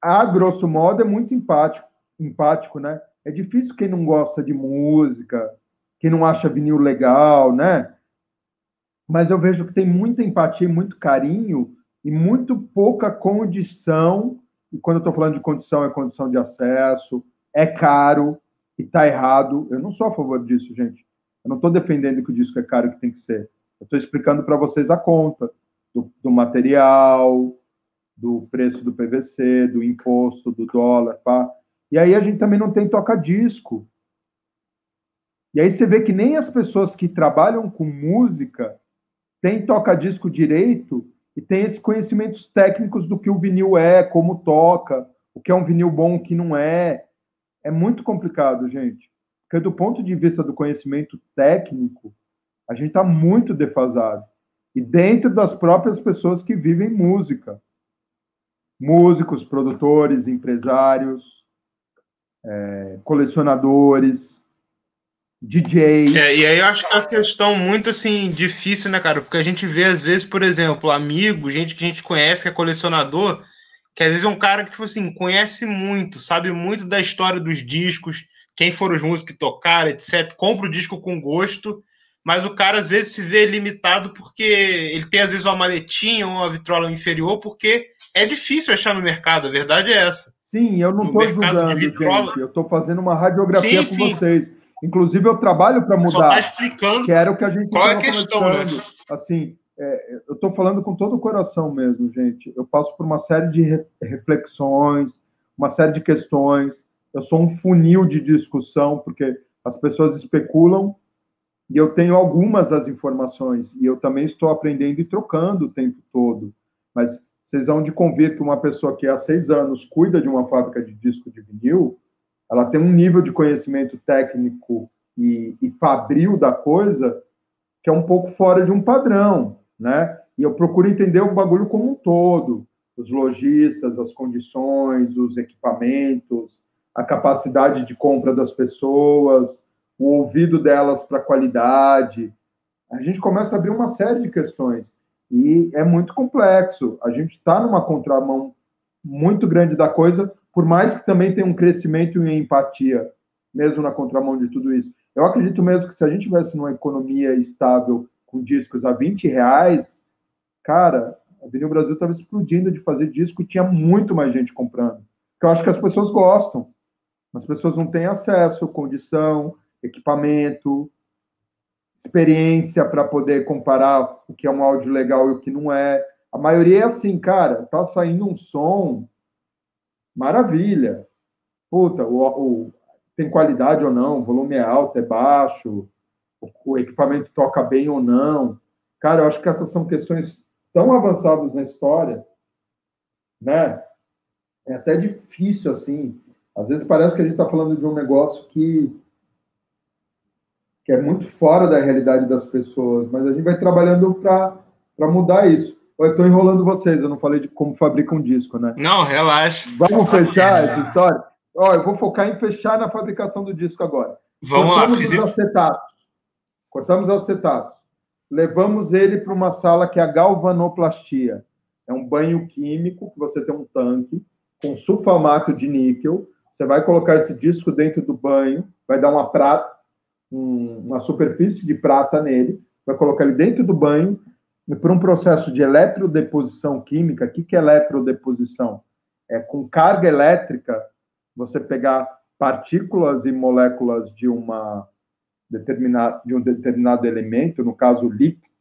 a grosso modo, é muito empático, empático, né? É difícil quem não gosta de música, quem não acha vinil legal, né? Mas eu vejo que tem muita empatia, muito carinho e muito pouca condição. E quando eu estou falando de condição, é condição de acesso, é caro e está errado. Eu não sou a favor disso, gente. Eu não estou defendendo que o disco é caro que tem que ser. Eu estou explicando para vocês a conta do, do material, do preço do PVC, do imposto, do dólar, pá. E aí a gente também não tem toca-disco. E aí você vê que nem as pessoas que trabalham com música têm toca-disco direito e têm esses conhecimentos técnicos do que o vinil é, como toca, o que é um vinil bom, o que não é. É muito complicado, gente. Porque do ponto de vista do conhecimento técnico, a gente está muito defasado. E dentro das próprias pessoas que vivem música. Músicos, produtores, empresários, é, colecionadores, DJs. É, e aí eu acho que é uma questão muito assim difícil, né, cara? Porque a gente vê, às vezes, por exemplo, amigo, gente que a gente conhece, que é colecionador, que às vezes é um cara que, tipo assim, conhece muito, sabe muito da história dos discos, quem foram os músicos que tocaram, etc. Compra o disco com gosto, mas o cara às vezes se vê limitado porque ele tem às vezes uma maletinha ou uma vitrola inferior, porque é difícil achar no mercado, a verdade é essa. Sim, eu não estou julgando, gente. Eu estou fazendo uma radiografia sim, com sim. vocês. Inclusive, eu trabalho para mudar. Só tá explicando que era o que a gente qual é a questão, né? Assim, é, eu estou falando com todo o coração mesmo, gente. Eu passo por uma série de re reflexões, uma série de questões. Eu sou um funil de discussão, porque as pessoas especulam e eu tenho algumas das informações. E eu também estou aprendendo e trocando o tempo todo. Mas vocês vão de convir que uma pessoa que há seis anos cuida de uma fábrica de disco de vinil, ela tem um nível de conhecimento técnico e, e fabril da coisa que é um pouco fora de um padrão, né? E eu procuro entender o bagulho como um todo, os lojistas, as condições, os equipamentos, a capacidade de compra das pessoas, o ouvido delas para qualidade. A gente começa a abrir uma série de questões e é muito complexo. A gente está numa contramão muito grande da coisa, por mais que também tenha um crescimento em empatia, mesmo na contramão de tudo isso. Eu acredito mesmo que se a gente tivesse numa economia estável com discos a 20 reais, cara, a Vinil Brasil estava explodindo de fazer disco e tinha muito mais gente comprando. Porque eu acho que as pessoas gostam. As pessoas não têm acesso, condição, equipamento, experiência para poder comparar o que é um áudio legal e o que não é. A maioria é assim, cara, tá saindo um som maravilha. Puta, o, o, tem qualidade ou não, o volume é alto, é baixo, o, o equipamento toca bem ou não. Cara, eu acho que essas são questões tão avançadas na história, né? É até difícil, assim. Às vezes parece que a gente está falando de um negócio que, que é muito fora da realidade das pessoas, mas a gente vai trabalhando para mudar isso. Eu estou enrolando vocês, eu não falei de como fabrica um disco, né? Não, relaxa. Vamos fechar essa história? Ó, eu vou focar em fechar na fabricação do disco agora. Vamos Cortamos lá, os acetatos. Cortamos os acetatos. Levamos ele para uma sala que é a galvanoplastia. É um banho químico que você tem um tanque com sulfamato de níquel. Você vai colocar esse disco dentro do banho, vai dar uma prata, um, uma superfície de prata nele, vai colocar ele dentro do banho e por um processo de eletrodeposição química. O que, que é eletrodeposição? É com carga elétrica você pegar partículas e moléculas de uma determinada de um determinado elemento, no caso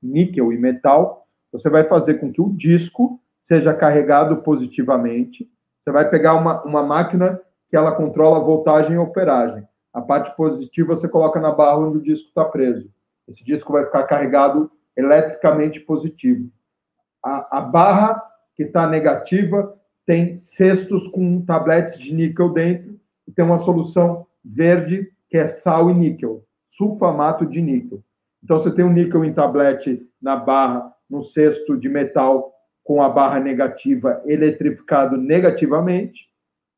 níquel e metal, você vai fazer com que o disco seja carregado positivamente. Você vai pegar uma, uma máquina que ela controla a voltagem e operagem. A parte positiva você coloca na barra onde o disco está preso. Esse disco vai ficar carregado eletricamente positivo. A, a barra que está negativa tem cestos com tabletes de níquel dentro e tem uma solução verde que é sal e níquel, sulfamato de níquel. Então você tem um níquel em tablete na barra, no cesto de metal com a barra negativa eletrificado negativamente,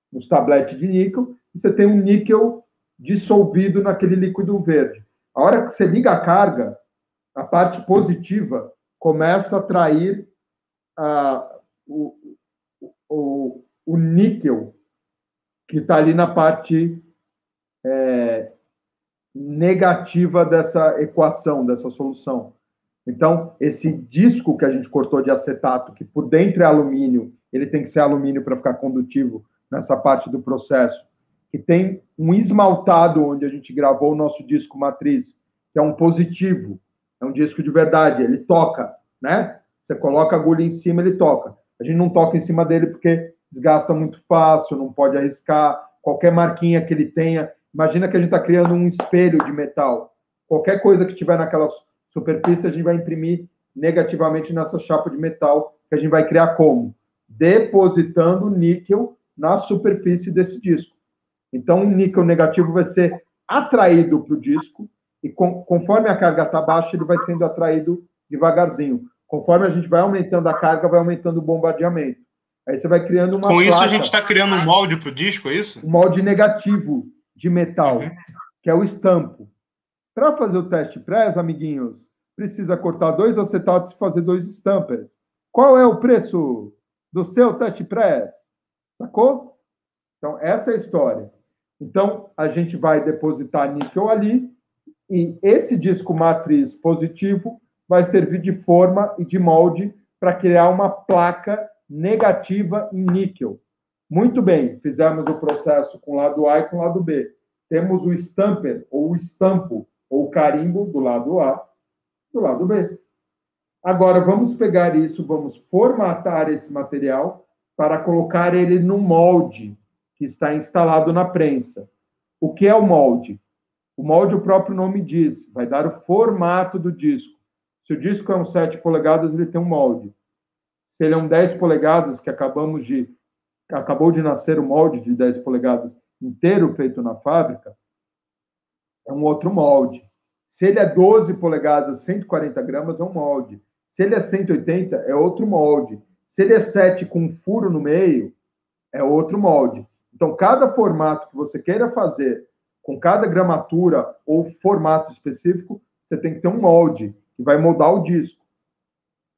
nos tabletes de níquel, e você tem um níquel dissolvido naquele líquido verde. A hora que você liga a carga, a parte positiva começa a atrair uh, o, o, o níquel que está ali na parte é, negativa dessa equação, dessa solução. Então, esse disco que a gente cortou de acetato, que por dentro é alumínio, ele tem que ser alumínio para ficar condutivo nessa parte do processo, que tem um esmaltado onde a gente gravou o nosso disco matriz, que é um positivo, é um disco de verdade, ele toca, né? Você coloca a agulha em cima, ele toca. A gente não toca em cima dele porque desgasta muito fácil, não pode arriscar. Qualquer marquinha que ele tenha. Imagina que a gente está criando um espelho de metal. Qualquer coisa que tiver naquela superfície, a gente vai imprimir negativamente nessa chapa de metal, que a gente vai criar como? Depositando níquel na superfície desse disco. Então, o níquel negativo vai ser atraído para o disco, e com, conforme a carga está baixa, ele vai sendo atraído devagarzinho. Conforme a gente vai aumentando a carga, vai aumentando o bombardeamento. Aí você vai criando uma. Com placa, isso, a gente está criando um molde para o disco, é isso? Um molde negativo de metal, que é o estampo. Para fazer o teste press, amiguinhos, precisa cortar dois acetatos e fazer dois stampers. Qual é o preço do seu teste press? Sacou? Então, essa é a história. Então, a gente vai depositar níquel ali e esse disco matriz positivo vai servir de forma e de molde para criar uma placa negativa em níquel. Muito bem, fizemos o processo com lado A e com lado B. Temos o stamper, ou o estampo, ou carimbo do lado A, do lado B. Agora, vamos pegar isso, vamos formatar esse material para colocar ele no molde que está instalado na prensa. O que é o molde? O molde, o próprio nome diz, vai dar o formato do disco. Se o disco é um 7 polegadas, ele tem um molde. Se ele é um 10 polegadas, que acabamos de acabou de nascer o molde de 10 polegadas inteiro feito na fábrica, é um outro molde. Se ele é 12 polegadas, 140 gramas, é um molde. Se ele é 180, é outro molde. Se ele é 7 com um furo no meio, é outro molde. Então, cada formato que você queira fazer, com cada gramatura ou formato específico, você tem que ter um molde que vai moldar o disco.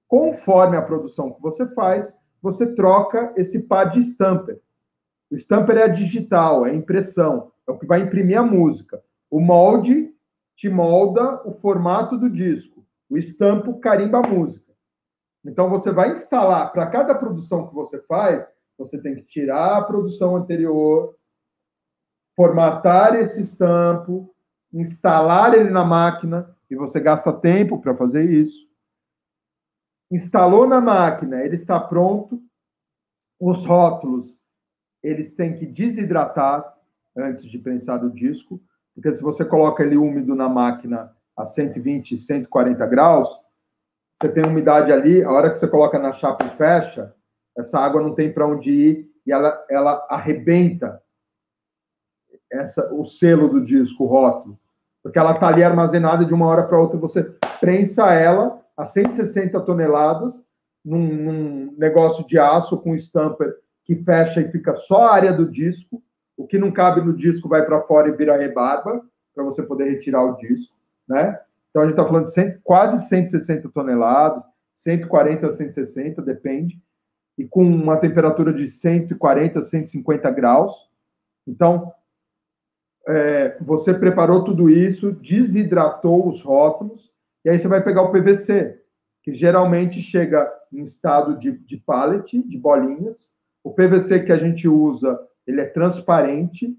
Conforme a produção que você faz, você troca esse par de stamper. O stamper é digital, é impressão, é o que vai imprimir a música. O molde te molda o formato do disco. O estampo carimba a música. Então você vai instalar para cada produção que você faz, você tem que tirar a produção anterior, formatar esse estampo, instalar ele na máquina, e você gasta tempo para fazer isso. Instalou na máquina, ele está pronto. Os rótulos, eles têm que desidratar antes de prensar o disco. Porque se você coloca ele úmido na máquina a 120, 140 graus, você tem umidade ali, a hora que você coloca na chapa e fecha, essa água não tem para onde ir e ela, ela arrebenta essa, o selo do disco, o rótulo. Porque ela está ali armazenada de uma hora para outra, você prensa ela a 160 toneladas num, num negócio de aço com stamper que fecha e fica só a área do disco o que não cabe no disco vai para fora e vira rebarba, para você poder retirar o disco, né? Então a gente está falando de 100, quase 160 toneladas, 140 a 160, depende, e com uma temperatura de 140 150 graus. Então, é, você preparou tudo isso, desidratou os rótulos, e aí você vai pegar o PVC, que geralmente chega em estado de, de pallet, de bolinhas. O PVC que a gente usa ele é transparente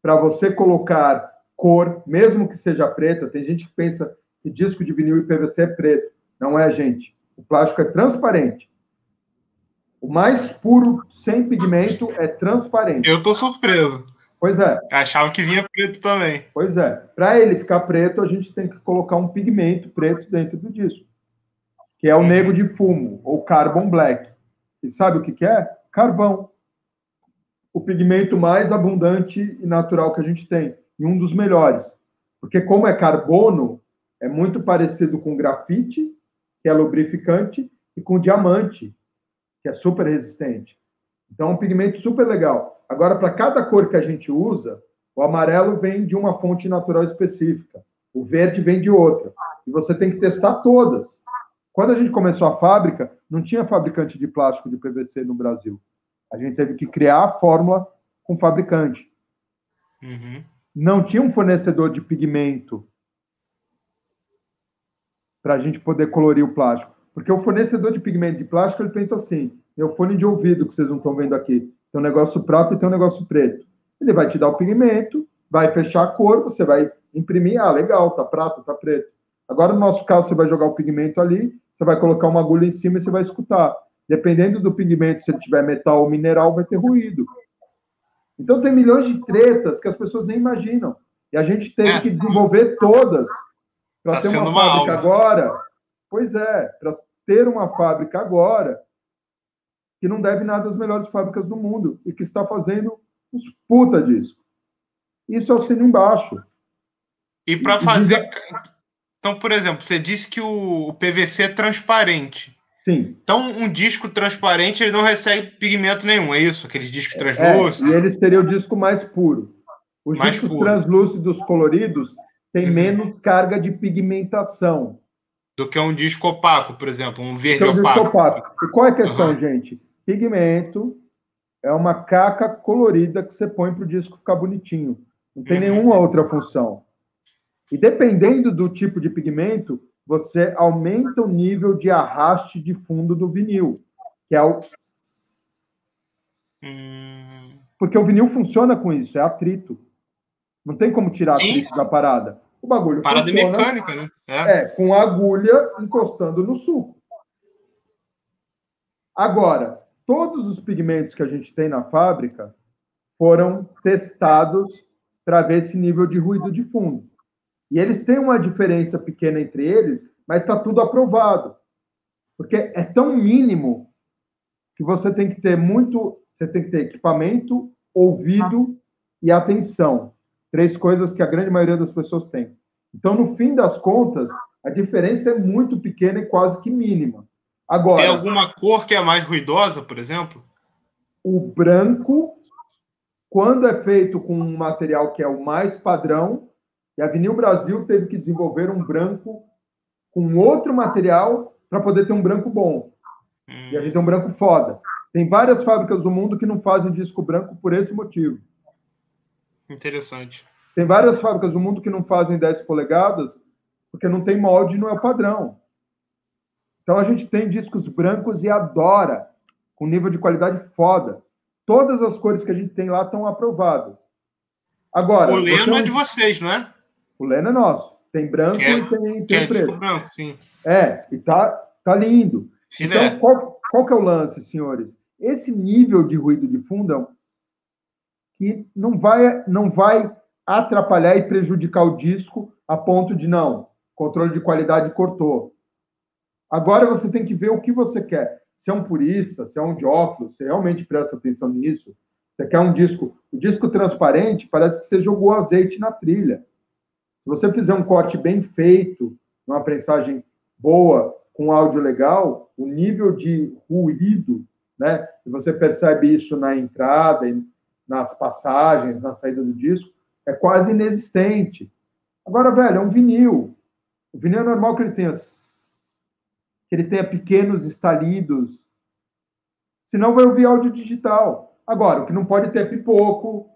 para você colocar cor, mesmo que seja preta. Tem gente que pensa que disco de vinil e PVC é preto. Não é, gente. O plástico é transparente. O mais puro, sem pigmento, é transparente. Eu tô surpreso. Pois é. Achava que vinha preto também. Pois é. Para ele ficar preto, a gente tem que colocar um pigmento preto dentro do disco, que é o negro de fumo, ou carbon black. E sabe o que, que é? Carvão o pigmento mais abundante e natural que a gente tem, e um dos melhores. Porque, como é carbono, é muito parecido com grafite, que é lubrificante, e com diamante, que é super resistente. Então, é um pigmento super legal. Agora, para cada cor que a gente usa, o amarelo vem de uma fonte natural específica, o verde vem de outra. E você tem que testar todas. Quando a gente começou a fábrica, não tinha fabricante de plástico de PVC no Brasil. A gente teve que criar a fórmula com o fabricante. Uhum. Não tinha um fornecedor de pigmento para a gente poder colorir o plástico. Porque o fornecedor de pigmento de plástico, ele pensa assim, meu fone de ouvido que vocês não estão vendo aqui, tem um negócio prato e tem um negócio preto. Ele vai te dar o pigmento, vai fechar a cor, você vai imprimir, ah, legal, tá prato, tá preto. Agora, no nosso caso, você vai jogar o pigmento ali, você vai colocar uma agulha em cima e você vai escutar. Dependendo do pigmento, se ele tiver metal ou mineral, vai ter ruído. Então tem milhões de tretas que as pessoas nem imaginam. E a gente tem é. que desenvolver todas para tá ter uma fábrica uma agora. Pois é, para ter uma fábrica agora, que não deve nada às melhores fábricas do mundo e que está fazendo uns puta disco. Isso é o sino embaixo. E para fazer. Então, por exemplo, você disse que o PVC é transparente. Sim. Então, um disco transparente ele não recebe pigmento nenhum, é isso? Aqueles discos translúcidos? É, e ele seria o disco mais puro. Os mais discos puro. translúcidos coloridos têm uhum. menos carga de pigmentação. Do que um disco opaco, por exemplo, um verde um opaco. opaco. Qual é a questão, uhum. gente? Pigmento é uma caca colorida que você põe para o disco ficar bonitinho. Não tem uhum. nenhuma outra função. E dependendo do tipo de pigmento, você aumenta o nível de arraste de fundo do vinil, que é o. Hum... Porque o vinil funciona com isso, é atrito. Não tem como tirar atrito da parada. O bagulho Parada funciona, mecânica, né? É. é, com agulha encostando no suco. Agora, todos os pigmentos que a gente tem na fábrica foram testados para ver esse nível de ruído de fundo. E eles têm uma diferença pequena entre eles, mas está tudo aprovado. Porque é tão mínimo que você tem que ter muito, você tem que ter equipamento, ouvido e atenção. Três coisas que a grande maioria das pessoas tem. Então, no fim das contas, a diferença é muito pequena e quase que mínima. Agora, tem alguma cor que é mais ruidosa, por exemplo? O branco, quando é feito com um material que é o mais padrão, e a Vinil Brasil teve que desenvolver um branco com outro material para poder ter um branco bom. Hum. E a gente tem um branco foda. Tem várias fábricas do mundo que não fazem disco branco por esse motivo. Interessante. Tem várias fábricas do mundo que não fazem 10 polegadas porque não tem molde, não é padrão. Então a gente tem discos brancos e adora, com nível de qualidade foda. Todas as cores que a gente tem lá estão aprovadas. Agora, o Leno é de vocês, não é? O Leno é nosso. Tem branco é, e tem, tem é preto. branco, sim. É, e tá, tá lindo. Então, qual, qual que é o lance, senhores? Esse nível de ruído de fundo que não vai, não vai atrapalhar e prejudicar o disco a ponto de, não, controle de qualidade cortou. Agora você tem que ver o que você quer. Se é um purista, se é um diófilo, você realmente presta atenção nisso. Você quer um disco. O disco transparente parece que você jogou azeite na trilha. Se você fizer um corte bem feito, uma prensagem boa, com áudio legal, o nível de ruído, né? Você percebe isso na entrada, nas passagens, na saída do disco, é quase inexistente. Agora, velho, é um vinil. O vinil é normal que ele tenha que ele tenha pequenos estalidos. Senão vai ouvir áudio digital. Agora, o que não pode ter é pipoco,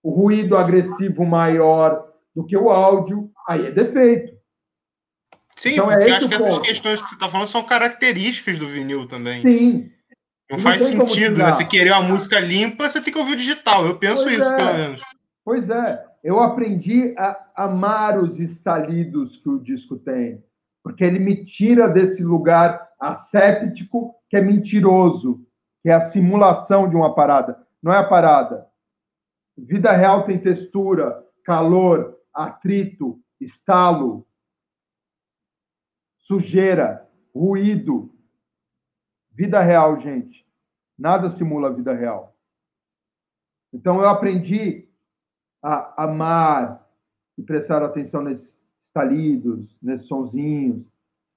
o ruído agressivo maior do que o áudio, aí é defeito. Sim, então, é porque é acho que essas questões que você está falando são características do vinil também. Sim. Não, não faz sentido, né? Você querer uma música limpa, você tem que ouvir o digital. Eu penso pois isso, é. pelo menos. Pois é. Eu aprendi a amar os estalidos que o disco tem, porque ele me tira desse lugar asséptico que é mentiroso, que é a simulação de uma parada. Não é a parada. Vida real tem textura, calor, atrito, estalo, sujeira, ruído. Vida real, gente. Nada simula a vida real. Então eu aprendi a amar e prestar atenção nesses estalidos, nesses sonzinhos.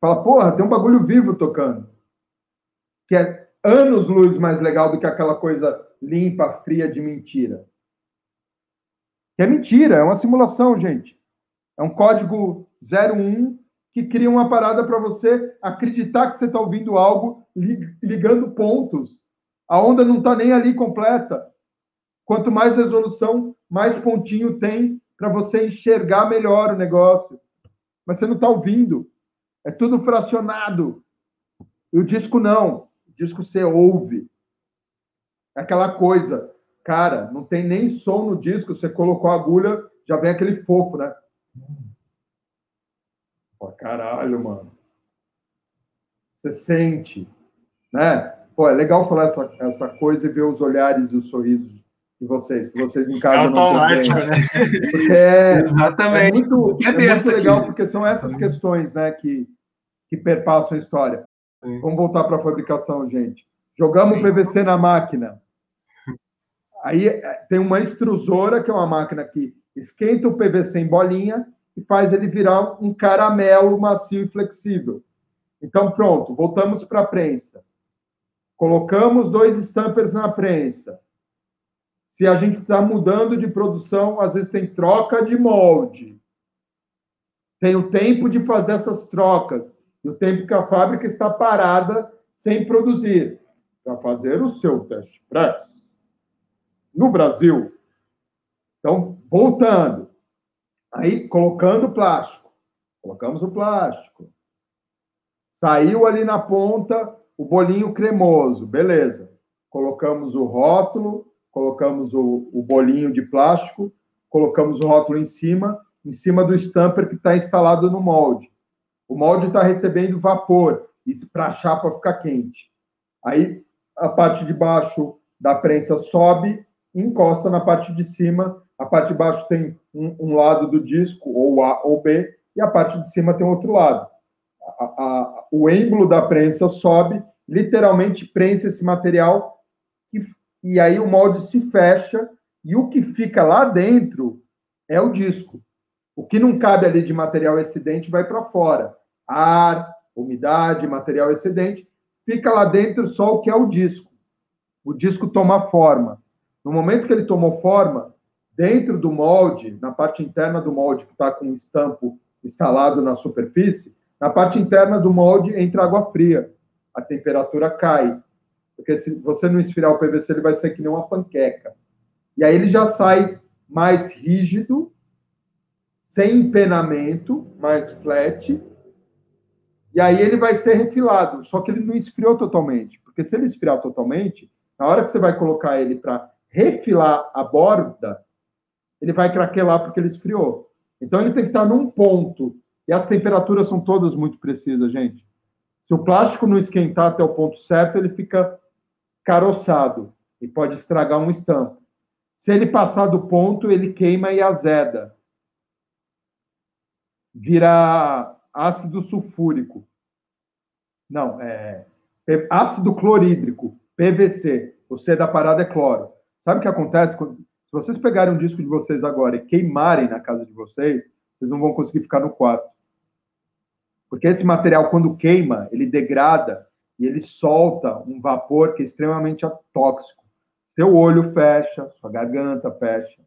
Fala, porra, tem um bagulho vivo tocando. Que é anos luz mais legal do que aquela coisa limpa, fria de mentira. Que é mentira, é uma simulação, gente. É um código 01 que cria uma parada para você acreditar que você está ouvindo algo ligando pontos. A onda não está nem ali completa. Quanto mais resolução, mais pontinho tem para você enxergar melhor o negócio. Mas você não está ouvindo. É tudo fracionado. E o disco não. O disco você ouve. É aquela coisa. Cara, não tem nem som no disco. Você colocou a agulha, já vem aquele fofo, né? Pô, caralho, mano. Você sente, né? Pô, é legal falar essa, essa coisa e ver os olhares e os sorrisos de vocês, que vocês em casa é não. Né? Porque é, Exatamente. é muito, é, é muito legal, porque são essas questões né, que, que perpassam a história. Sim. Vamos voltar para a fabricação, gente. Jogamos o PVC na máquina. Aí é, tem uma extrusora, que é uma máquina que esquenta o PVC em bolinha e faz ele virar um caramelo macio e flexível. Então, pronto, voltamos para a prensa. Colocamos dois stampers na prensa. Se a gente está mudando de produção, às vezes tem troca de molde. Tem o tempo de fazer essas trocas e o tempo que a fábrica está parada sem produzir para fazer o seu teste press. No Brasil, então, voltando, aí colocando plástico, colocamos o plástico, saiu ali na ponta o bolinho cremoso, beleza. Colocamos o rótulo, colocamos o, o bolinho de plástico, colocamos o rótulo em cima, em cima do stamper que está instalado no molde. O molde está recebendo vapor, isso para a chapa ficar quente. Aí a parte de baixo da prensa sobe, encosta na parte de cima. A parte de baixo tem um, um lado do disco, ou A ou B, e a parte de cima tem outro lado. A, a, o êmbolo da prensa sobe, literalmente prensa esse material, e, e aí o molde se fecha, e o que fica lá dentro é o disco. O que não cabe ali de material excedente vai para fora. Ar, umidade, material excedente, fica lá dentro só o que é o disco. O disco toma forma. No momento que ele tomou forma, dentro do molde, na parte interna do molde que está com o estampo instalado na superfície, na parte interna do molde entra água fria. A temperatura cai. Porque se você não esfriar o PVC, ele vai ser que nem uma panqueca. E aí ele já sai mais rígido, sem empenamento, mais flat, e aí ele vai ser refilado, só que ele não esfriou totalmente, porque se ele esfriar totalmente, na hora que você vai colocar ele para refilar a borda, ele vai craquelar porque ele esfriou. Então ele tem que estar num ponto, e as temperaturas são todas muito precisas, gente. Se o plástico não esquentar até o ponto certo, ele fica caroçado e pode estragar um estampo. Se ele passar do ponto, ele queima e azeda. Vira ácido sulfúrico. Não, é, ácido clorídrico, PVC. O C da parada é cloro. Sabe o que acontece? Quando, se vocês pegarem um disco de vocês agora e queimarem na casa de vocês, vocês não vão conseguir ficar no quarto. Porque esse material, quando queima, ele degrada e ele solta um vapor que é extremamente tóxico. Seu olho fecha, sua garganta fecha.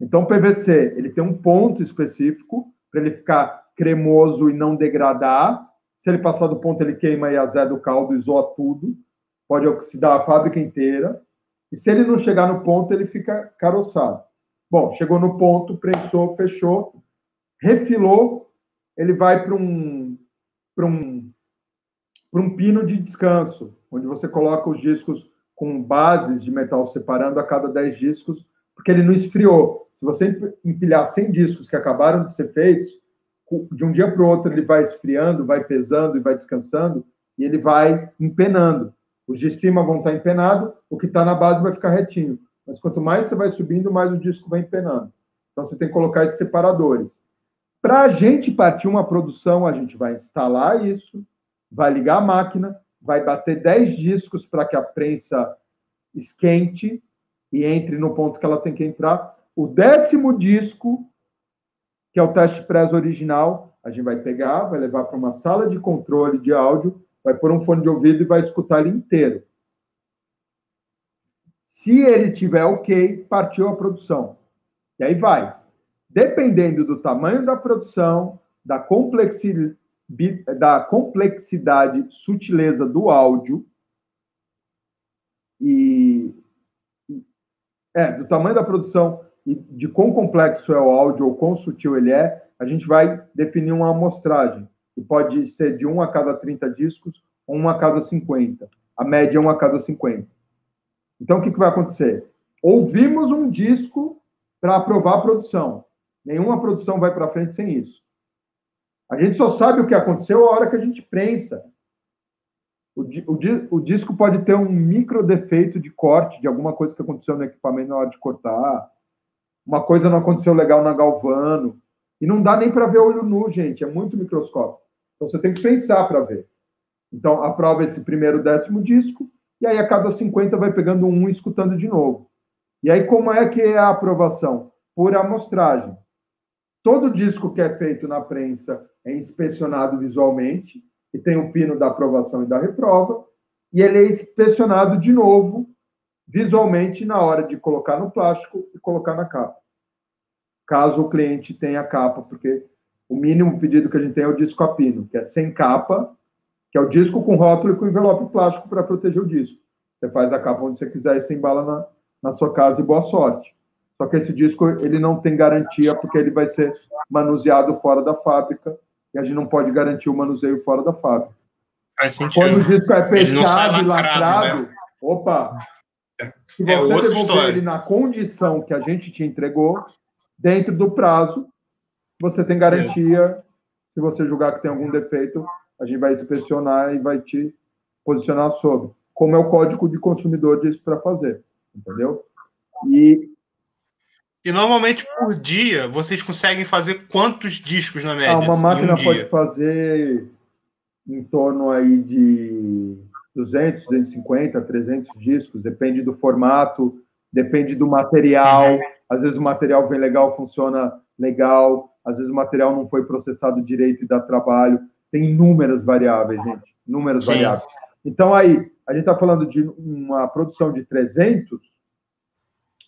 Então, o PVC, ele tem um ponto específico para ele ficar cremoso e não degradar. Se ele passar do ponto, ele queima e azeda o caldo zoa tudo. Pode oxidar a fábrica inteira. E se ele não chegar no ponto, ele fica caroçado. Bom, chegou no ponto, prensou, fechou, refilou, ele vai para um, para um, para um pino de descanso, onde você coloca os discos com bases de metal separando a cada 10 discos, porque ele não esfriou. Se você empilhar 100 discos que acabaram de ser feitos, de um dia para o outro ele vai esfriando, vai pesando e vai descansando, e ele vai empenando. Os de cima vão estar empenados, o que está na base vai ficar retinho. Mas quanto mais você vai subindo, mais o disco vai empenando. Então você tem que colocar esses separadores. Para a gente partir uma produção, a gente vai instalar isso, vai ligar a máquina, vai bater 10 discos para que a prensa esquente e entre no ponto que ela tem que entrar. O décimo disco que é o teste press original, a gente vai pegar, vai levar para uma sala de controle de áudio, vai pôr um fone de ouvido e vai escutar ele inteiro. Se ele tiver ok, partiu a produção. E aí vai. Dependendo do tamanho da produção, da complexidade, da complexidade, sutileza do áudio e é, do tamanho da produção e de quão complexo é o áudio ou quão sutil ele é, a gente vai definir uma amostragem, que pode ser de 1 a cada 30 discos ou 1 a cada 50. A média é 1 a cada 50. Então, o que, que vai acontecer? Ouvimos um disco para aprovar a produção. Nenhuma produção vai para frente sem isso. A gente só sabe o que aconteceu a hora que a gente prensa. O, o, o disco pode ter um micro defeito de corte de alguma coisa que aconteceu no equipamento na hora de cortar uma coisa não aconteceu legal na Galvano. E não dá nem para ver olho nu, gente, é muito microscópio. Então você tem que pensar para ver. Então, aprova esse primeiro décimo disco, e aí a cada 50 vai pegando um e escutando de novo. E aí, como é que é a aprovação? Por amostragem. Todo disco que é feito na prensa é inspecionado visualmente, e tem o pino da aprovação e da reprova, e ele é inspecionado de novo, visualmente, na hora de colocar no plástico e colocar na capa. Caso o cliente tenha capa, porque o mínimo pedido que a gente tem é o disco a pino, que é sem capa, que é o disco com rótulo e com envelope plástico para proteger o disco. Você faz a capa onde você quiser e você embala na, na sua casa e boa sorte. Só que esse disco ele não tem garantia porque ele vai ser manuseado fora da fábrica e a gente não pode garantir o manuseio fora da fábrica. Faz sentido. Quando o disco é fechado e lacrado, né? opa, se É você outra devolver história. ele na condição que a gente te entregou, dentro do prazo, você tem garantia. Se você julgar que tem algum defeito, a gente vai inspecionar e vai te posicionar sobre. Como é o código de consumidor disso para fazer, entendeu? E E normalmente por dia vocês conseguem fazer quantos discos na média? ah, uma em máquina um pode dia? fazer em torno aí de 200, 250, 300 discos, depende do formato, depende do material. Uhum. Às vezes o material vem legal, funciona legal, às vezes o material não foi processado direito e dá trabalho. Tem inúmeras variáveis, gente, inúmeras Sim. variáveis. Então aí, a gente está falando de uma produção de 300,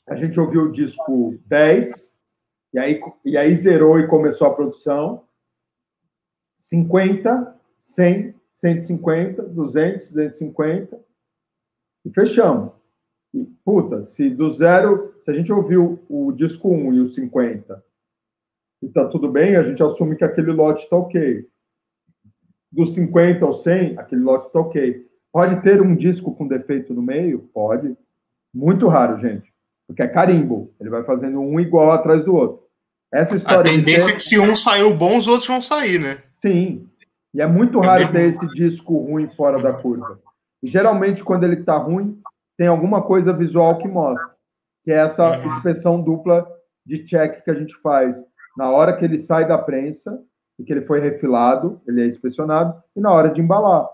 a gente ouviu o disco 10, e aí, e aí zerou e começou a produção. 50, 100, 150, 200, 250 e fechamos. E, puta, se do zero, se a gente ouviu o disco 1 e o 50 e tá tudo bem, a gente assume que aquele lote está ok. Do 50 ao 100, aquele lote está ok. Pode ter um disco com defeito no meio? Pode. Muito raro, gente. Porque é carimbo. Ele vai fazendo um igual atrás do outro. Essa A história de tendência ter- é que se um saiu bom, os outros vão sair, né? Sim. E é muito É raro mesmo? ter esse disco ruim fora da curva. E geralmente, quando ele está ruim, tem alguma coisa visual que mostra. Que é essa Uhum. inspeção dupla de check que a gente faz. Na hora que ele sai da prensa, e que ele foi refilado, ele é inspecionado, e na hora de embalar.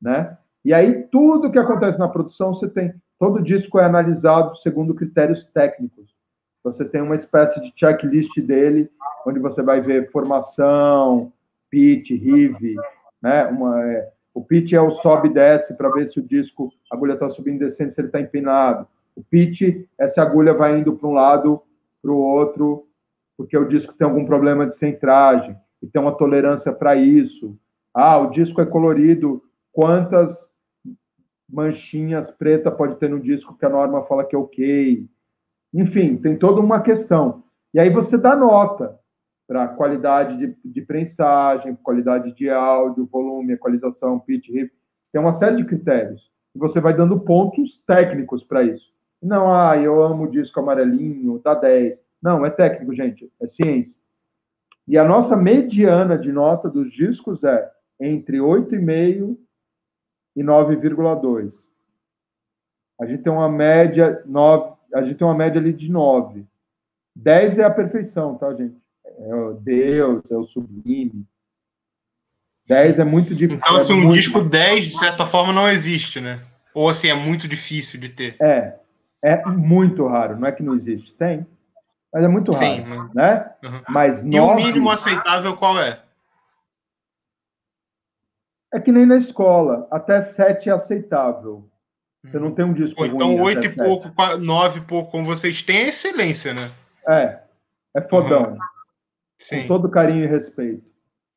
Né? E aí, tudo que acontece na produção, você tem. Todo disco é analisado segundo critérios técnicos. Você tem uma espécie de checklist dele, onde você vai ver formação, pitch, rive, né? Uma, é, o pitch é o sobe e desce para ver se o disco, a agulha está subindo e descendo, se ele está empinado. O pitch é se a agulha vai indo para um lado, para o outro, porque o disco tem algum problema de centragem e tem uma tolerância para isso. Ah, o disco é colorido, quantas manchinhas preta pode ter no disco que a norma fala que é ok? Enfim, tem toda uma questão. E aí você dá nota para qualidade de, de prensagem, qualidade de áudio, volume, equalização, pitch, riff. Tem uma série de critérios. E você vai dando pontos técnicos para isso. Não, ah, eu amo o disco amarelinho, dá 10. Não, é técnico, gente, é ciência. E a nossa mediana de nota dos discos é entre 8,5 e 9,2. A gente tem uma média 9, a gente tem uma média ali de 9. 10 é a perfeição, tá, gente? É o Deus, é o sublime. 10 é muito difícil. Então, assim, é um muito- disco 10, de certa forma, não existe, né? Ou assim, é muito difícil de ter. É, é muito raro, não é que não existe, tem, mas é muito raro, Sim, mas- né? Uhum. Mas E o nove mínimo aceitável qual é? é que nem na escola, até 7 é aceitável. Você não tem um disco Ou então ruim 8 até e sete. pouco, 9 e pouco, como vocês têm, é excelência, né? É, é fodão, com Sim. todo carinho e respeito.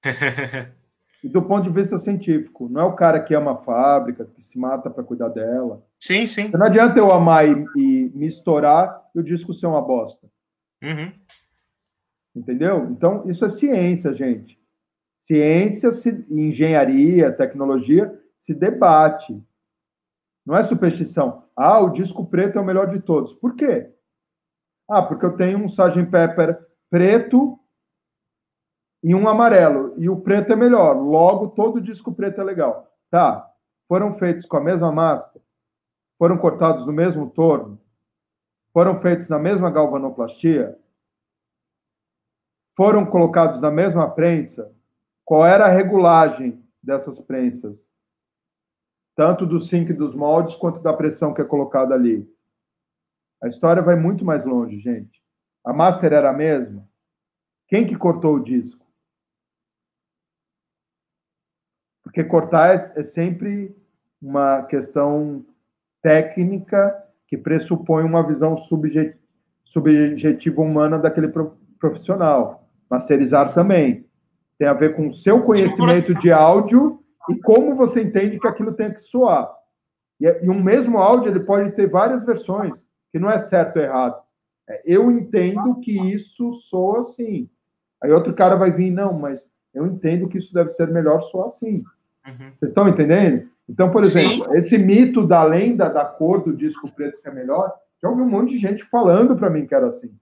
E do ponto de vista científico, não é o cara que ama a fábrica, que se mata para cuidar dela. sim, sim. Não adianta eu amar e, e me estourar e o disco ser uma bosta. Uhum. Entendeu? Então, isso é ciência, gente. Ciência, se, engenharia, tecnologia se debate. Não é superstição. Ah, o disco preto é o melhor de todos. Por quê? Ah, porque eu tenho um Sgt. Pepper preto e um amarelo. E o preto é melhor. Logo, todo disco preto é legal. Tá. Foram feitos com a mesma máscara? Foram cortados no mesmo torno? Foram feitos na mesma galvanoplastia? foram colocados na mesma prensa, qual era a regulagem dessas prensas? tanto do sync dos moldes quanto da pressão que é colocada ali. A história vai muito mais longe, gente. A master era a mesma. Quem que cortou o disco? Porque cortar é, é sempre uma questão técnica que pressupõe uma visão subjetiva, subjetiva humana daquele profissional. Masterizar também. Tem a ver com o seu conhecimento de áudio e como você entende que aquilo tem que soar. E, e um mesmo áudio ele pode ter várias versões, que não é certo ou errado. É, eu entendo que isso soa assim. Aí outro cara vai vir, não, mas eu entendo que isso deve ser melhor soar assim. Uhum. Vocês estão entendendo? Então, por exemplo, Sim. esse mito da lenda da cor do disco preto que é melhor, já ouvi um monte de gente falando para mim que era assim.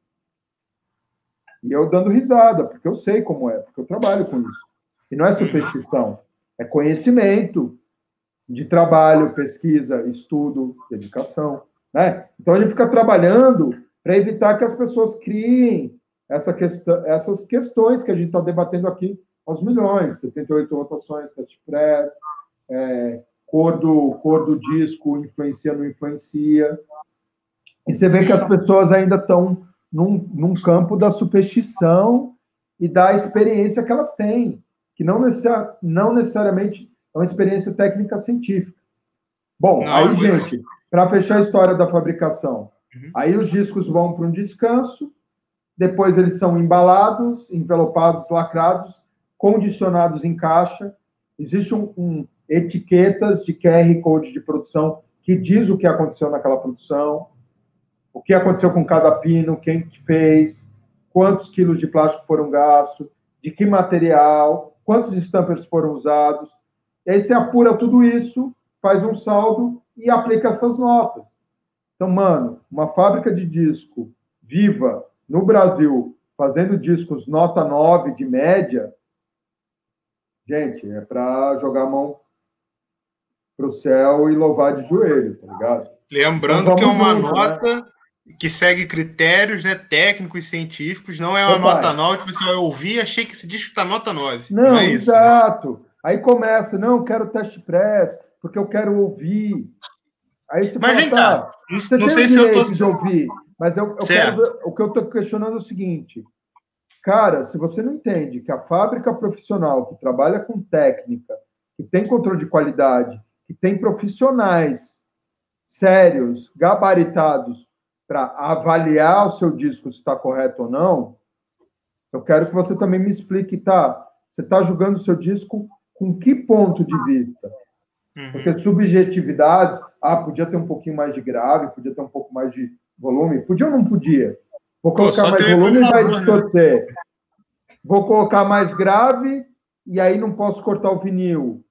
E eu dando risada, porque eu sei como é, porque eu trabalho com isso. E não é superstição, é conhecimento de trabalho, pesquisa, estudo, dedicação. Né? Então a gente fica trabalhando para evitar que as pessoas criem essa questão, essas questões que a gente está debatendo aqui aos milhões, 78 rotações, touch press, é, cor, do, cor do disco influencia, não influencia. E você vê que as pessoas ainda estão num, num campo da superstição e da experiência que elas têm, que não, necessari não necessariamente é uma experiência técnica científica. Bom, não, aí, gente, para fechar a história da fabricação, uhum. aí os discos vão para um descanso, depois eles são embalados, envelopados, lacrados, condicionados em caixa. Existe um, um etiquetas de QR Code de produção que diz o que aconteceu naquela produção o que aconteceu com cada pino, quem fez, quantos quilos de plástico foram gastos, de que material, quantos stampers foram usados. E aí você apura tudo isso, faz um saldo e aplica essas notas. Então, mano, uma fábrica de disco viva no Brasil, fazendo discos nota 9 de média, gente, é para jogar a mão pro céu e louvar de joelho, tá ligado? Lembrando que é uma junto, né? nota né? que segue critérios né, técnicos e científicos, não é uma nota 9, tipo assim, eu ouvi achei que esse disco está nota 9. Não, não é isso, exato. Né? Aí começa, não, eu quero teste press, porque eu quero ouvir. Aí você mas fala, tá, não, você não sei se eu tô... de ouvir, mas eu, eu quero, o que eu estou questionando é o seguinte, cara, se você não entende que a fábrica profissional que trabalha com técnica, que tem controle de qualidade, que tem profissionais sérios, gabaritados para avaliar o seu disco se está correto ou não, eu quero que você também me explique, tá? Você está julgando o seu disco com que ponto de vista? Uhum. Porque subjetividades, ah, podia ter um pouquinho mais de grave, podia ter um pouco mais de volume, podia ou não podia? Vou colocar Pô, mais volume e vai distorcer. Vou colocar mais grave e aí não posso cortar o vinil.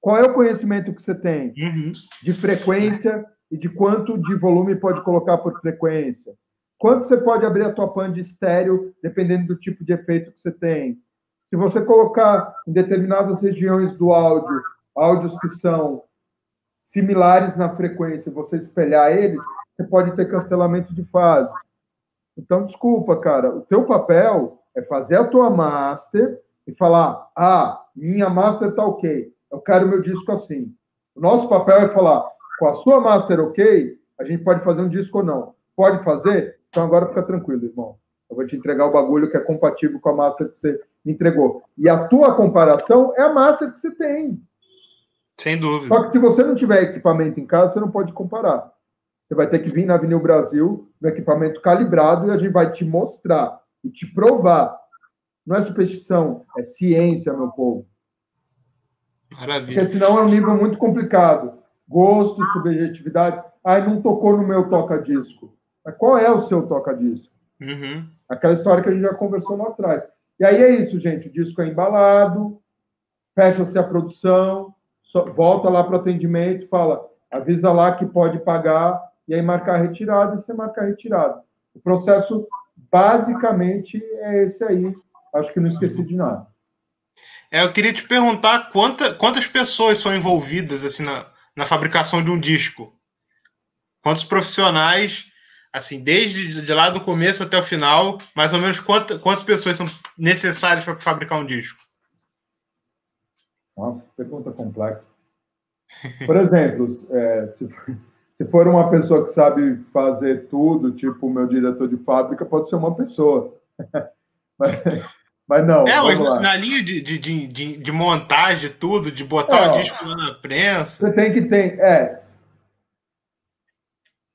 Qual é o conhecimento que você tem uhum. de frequência, e de quanto de volume pode colocar por frequência. Quanto você pode abrir a tua pan de estéreo, dependendo do tipo de efeito que você tem. Se você colocar em determinadas regiões do áudio, áudios que são similares na frequência, você espelhar eles, você pode ter cancelamento de fase. Então, desculpa, cara, o teu papel é fazer a tua master e falar: "Ah, minha master tá OK. Eu quero meu disco assim". O nosso papel é falar: com a sua master ok, a gente pode fazer um disco ou não. Pode fazer? Então agora fica tranquilo, irmão. Eu vou te entregar o bagulho que é compatível com a master que você entregou. E a tua comparação é a master que você tem. Sem dúvida. Só que se você não tiver equipamento em casa, você não pode comparar. Você vai ter que vir na Avenida Brasil, no equipamento calibrado, e a gente vai te mostrar e te provar. Não é superstição, é ciência, meu povo. Maravilha. Porque senão é um nível muito complicado gosto, subjetividade. Ai, não tocou no meu toca-disco. Mas qual é o seu toca-disco? Uhum. Aquela história que a gente já conversou lá atrás. E aí é isso, gente. O disco é embalado, fecha-se a produção, volta lá para o atendimento, fala, avisa lá que pode pagar, e aí marcar a retirada, e você marca a retirada. O processo, basicamente, é esse aí. Acho que não esqueci de nada. É, eu queria te perguntar quanta, quantas pessoas são envolvidas assim na, na fabricação de um disco? Quantos profissionais, assim, desde de lá do começo até o final, mais ou menos quantas, quantas pessoas são necessárias para fabricar um disco? Nossa, pergunta complexa. Por exemplo, é, se, se for uma pessoa que sabe fazer tudo, tipo o meu diretor de fábrica, pode ser uma pessoa. mas, mas não. É, mas na linha de, de, de, de, montagem de tudo, de botar é, o disco na prensa. Você tem que ter. É.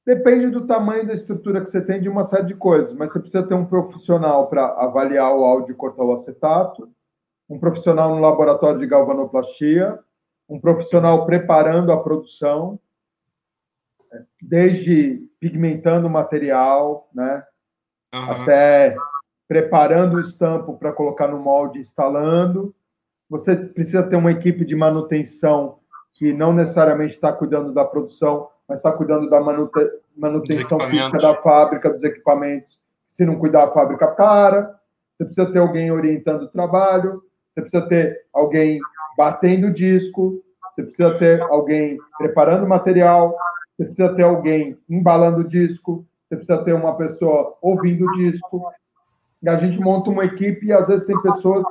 Depende do tamanho da estrutura que você tem de uma série de coisas, mas você precisa ter um profissional para avaliar o áudio e cortar o acetato, um profissional no laboratório de galvanoplastia, um profissional preparando a produção, desde pigmentando o material, né, uhum. até preparando o estampo para colocar no molde, instalando. Você precisa ter uma equipe de manutenção que não necessariamente está cuidando da produção, mas está cuidando da manutenção física da fábrica, dos equipamentos. Se não cuidar, a fábrica para. Você precisa ter alguém orientando o trabalho, você precisa ter alguém batendo o disco, você precisa ter alguém preparando o material, você precisa ter alguém embalando o disco, você precisa ter uma pessoa ouvindo o disco. E a gente monta uma equipe e às vezes tem pessoas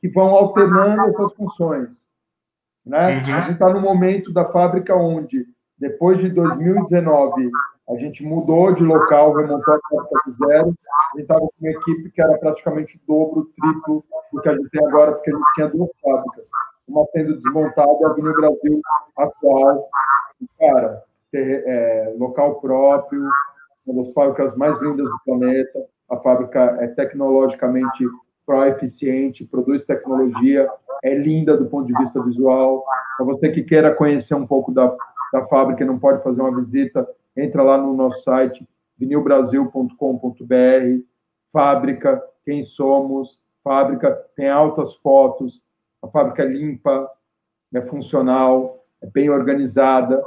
que vão alternando essas funções. Né? Uhum. A gente está no momento da fábrica onde, depois de 2019, a gente mudou de local, remontou a fábrica do zero. A gente estava com uma equipe que era praticamente o dobro, o triplo do que a gente tem agora, porque a gente tinha duas fábricas. Uma sendo desmontada, a Avenida Brasil atual. E, cara, ter, é, local próprio, uma das fábricas mais lindas do planeta. A fábrica é tecnologicamente pró-eficiente, produz tecnologia, é linda do ponto de vista visual. Para você que queira conhecer um pouco da, da fábrica e não pode fazer uma visita, entra lá no nosso site, vinilbrasil.com.br, fábrica, quem somos, fábrica, tem altas fotos, a fábrica é limpa, é funcional, é bem organizada,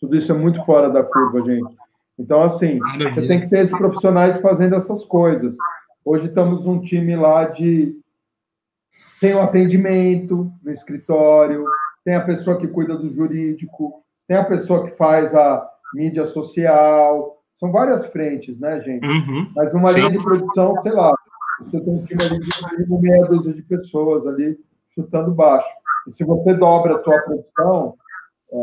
tudo isso é muito fora da curva, gente. Então, assim, você tem que ter esses profissionais fazendo essas coisas. Hoje estamos num time lá de. Tem o atendimento no escritório, tem a pessoa que cuida do jurídico, tem a pessoa que faz a mídia social. São várias frentes, né, gente? Uhum, Mas numa sim. linha de produção, sei lá, você tem um time ali de meia dúzia de pessoas ali chutando baixo. E se você dobra a tua produção,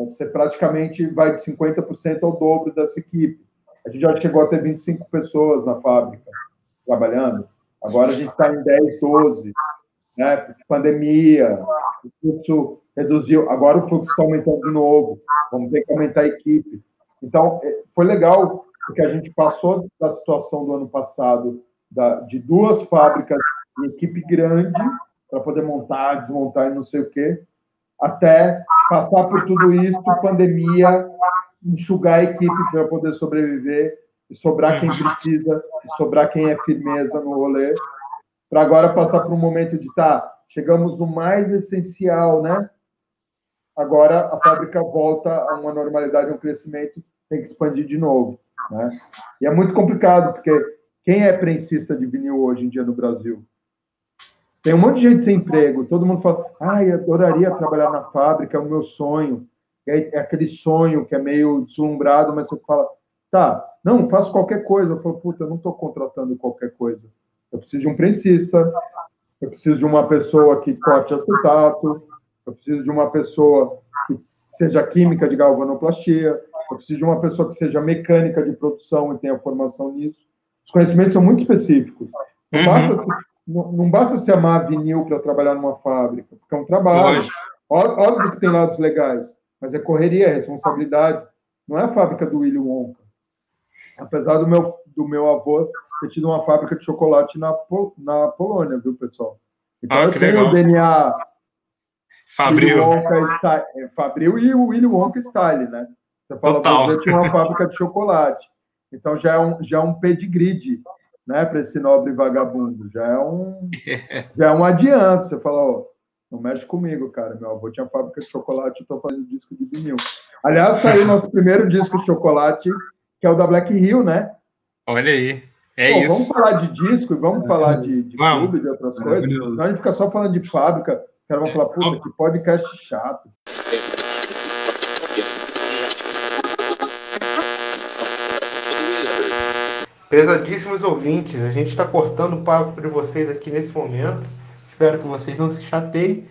você praticamente vai de 50% ao dobro dessa equipe. A gente já chegou a ter 25 pessoas na fábrica trabalhando. Agora a gente está em 10, 12, né? Pandemia, o fluxo reduziu. Agora o fluxo está aumentando de novo. Vamos ter que aumentar a equipe. Então, é, foi legal, porque a gente passou da situação do ano passado da, de duas fábricas e equipe grande para poder montar, desmontar e não sei o quê, até passar por tudo isso, pandemia, enxugar a equipe para poder sobreviver e sobrar quem precisa, e sobrar quem é firmeza no rolê, para agora passar por um momento de tá, chegamos no mais essencial, né? Agora a fábrica volta a uma normalidade, um crescimento, tem que expandir de novo, né? E é muito complicado, porque quem é prensista de vinil hoje em dia no Brasil? Tem um monte de gente sem emprego, todo mundo fala, ai, ah, adoraria trabalhar na fábrica, é o meu sonho. É, é aquele sonho que é meio deslumbrado, mas você fala, tá, não, faço qualquer coisa. Eu falo, puta, eu não estou contratando qualquer coisa. Eu preciso de um prensista, eu preciso de uma pessoa que corte acetato, eu preciso de uma pessoa que seja química de galvanoplastia, eu preciso de uma pessoa que seja mecânica de produção e tenha formação nisso. Os conhecimentos são muito específicos. Não uhum. Não, não basta se amar vinil para trabalhar numa fábrica, porque é um trabalho. Óbvio que tem lados legais, mas é correria, é responsabilidade. Não é a fábrica do Willy Wonka. Apesar do meu, do meu avô ter tido uma fábrica de chocolate na, na Polônia, viu, pessoal? Então ah, eu tenho legal. o DNA Fabril. Wonka, é, Fabril e o Willy Wonka Style, né? Você fala, Total. tinha uma fábrica de chocolate. Então já é um, já é um pedigree né, para esse nobre vagabundo. Já é um, já é um adianto. Você fala, ó, não mexe comigo, cara. Meu avô tinha fábrica de chocolate, eu estou fazendo disco de vinil. Aliás, saiu nosso primeiro disco de chocolate, que é o da Black Hill, né? Olha aí. É Pô, isso. Vamos falar de disco e vamos é, falar de, de tudo e de outras coisas. Então a gente fica só falando de fábrica. O cara vai falar, puta, que podcast chato. Prezadíssimos ouvintes, a gente está cortando o papo para vocês aqui nesse momento. Espero que vocês não se chateiem,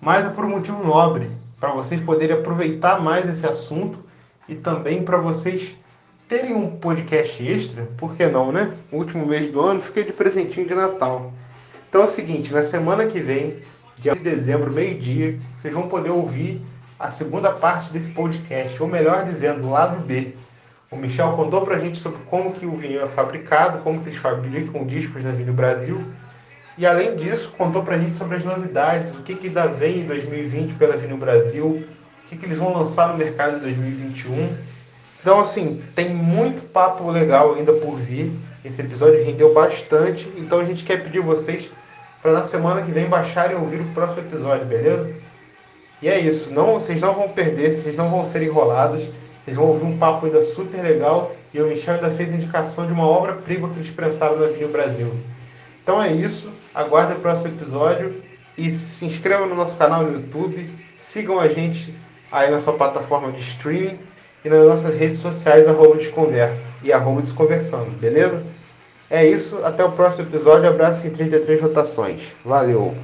mas é por um motivo nobre. para vocês poderem aproveitar mais esse assunto e também para vocês terem um podcast extra, por que não, né? O último mês do ano fica de presentinho de Natal. Então é o seguinte, na semana que vem, dia de dezembro, meio-dia, vocês vão poder ouvir a segunda parte desse podcast, ou melhor dizendo, o lado B. O Michel contou pra gente sobre como que o vinil é fabricado, como que eles fabricam discos na Vinil Brasil. E além disso, contou pra gente sobre as novidades, o que que ainda vem em 2020 pela Vinil Brasil, o que que eles vão lançar no mercado em 2021 então, assim, tem muito papo legal ainda por vir. Esse episódio rendeu bastante. Então, a gente quer pedir vocês para na semana que vem baixarem e ouvir o próximo episódio, beleza? E é isso. Não, vocês não vão perder, vocês não vão ser enrolados. Vocês vão ouvir um papo ainda super legal. E o Michel ainda fez indicação de uma obra-prima que eles pensaram na Vinil Brasil. Então é isso. Aguardem o próximo episódio. E se inscrevam no nosso canal no YouTube. Sigam a gente aí na sua plataforma de streaming e nas nossas redes sociais, arroba Desconversa e arroba Desconversando, beleza? É isso, até o próximo episódio. Abraço em 33 rotações. Valeu!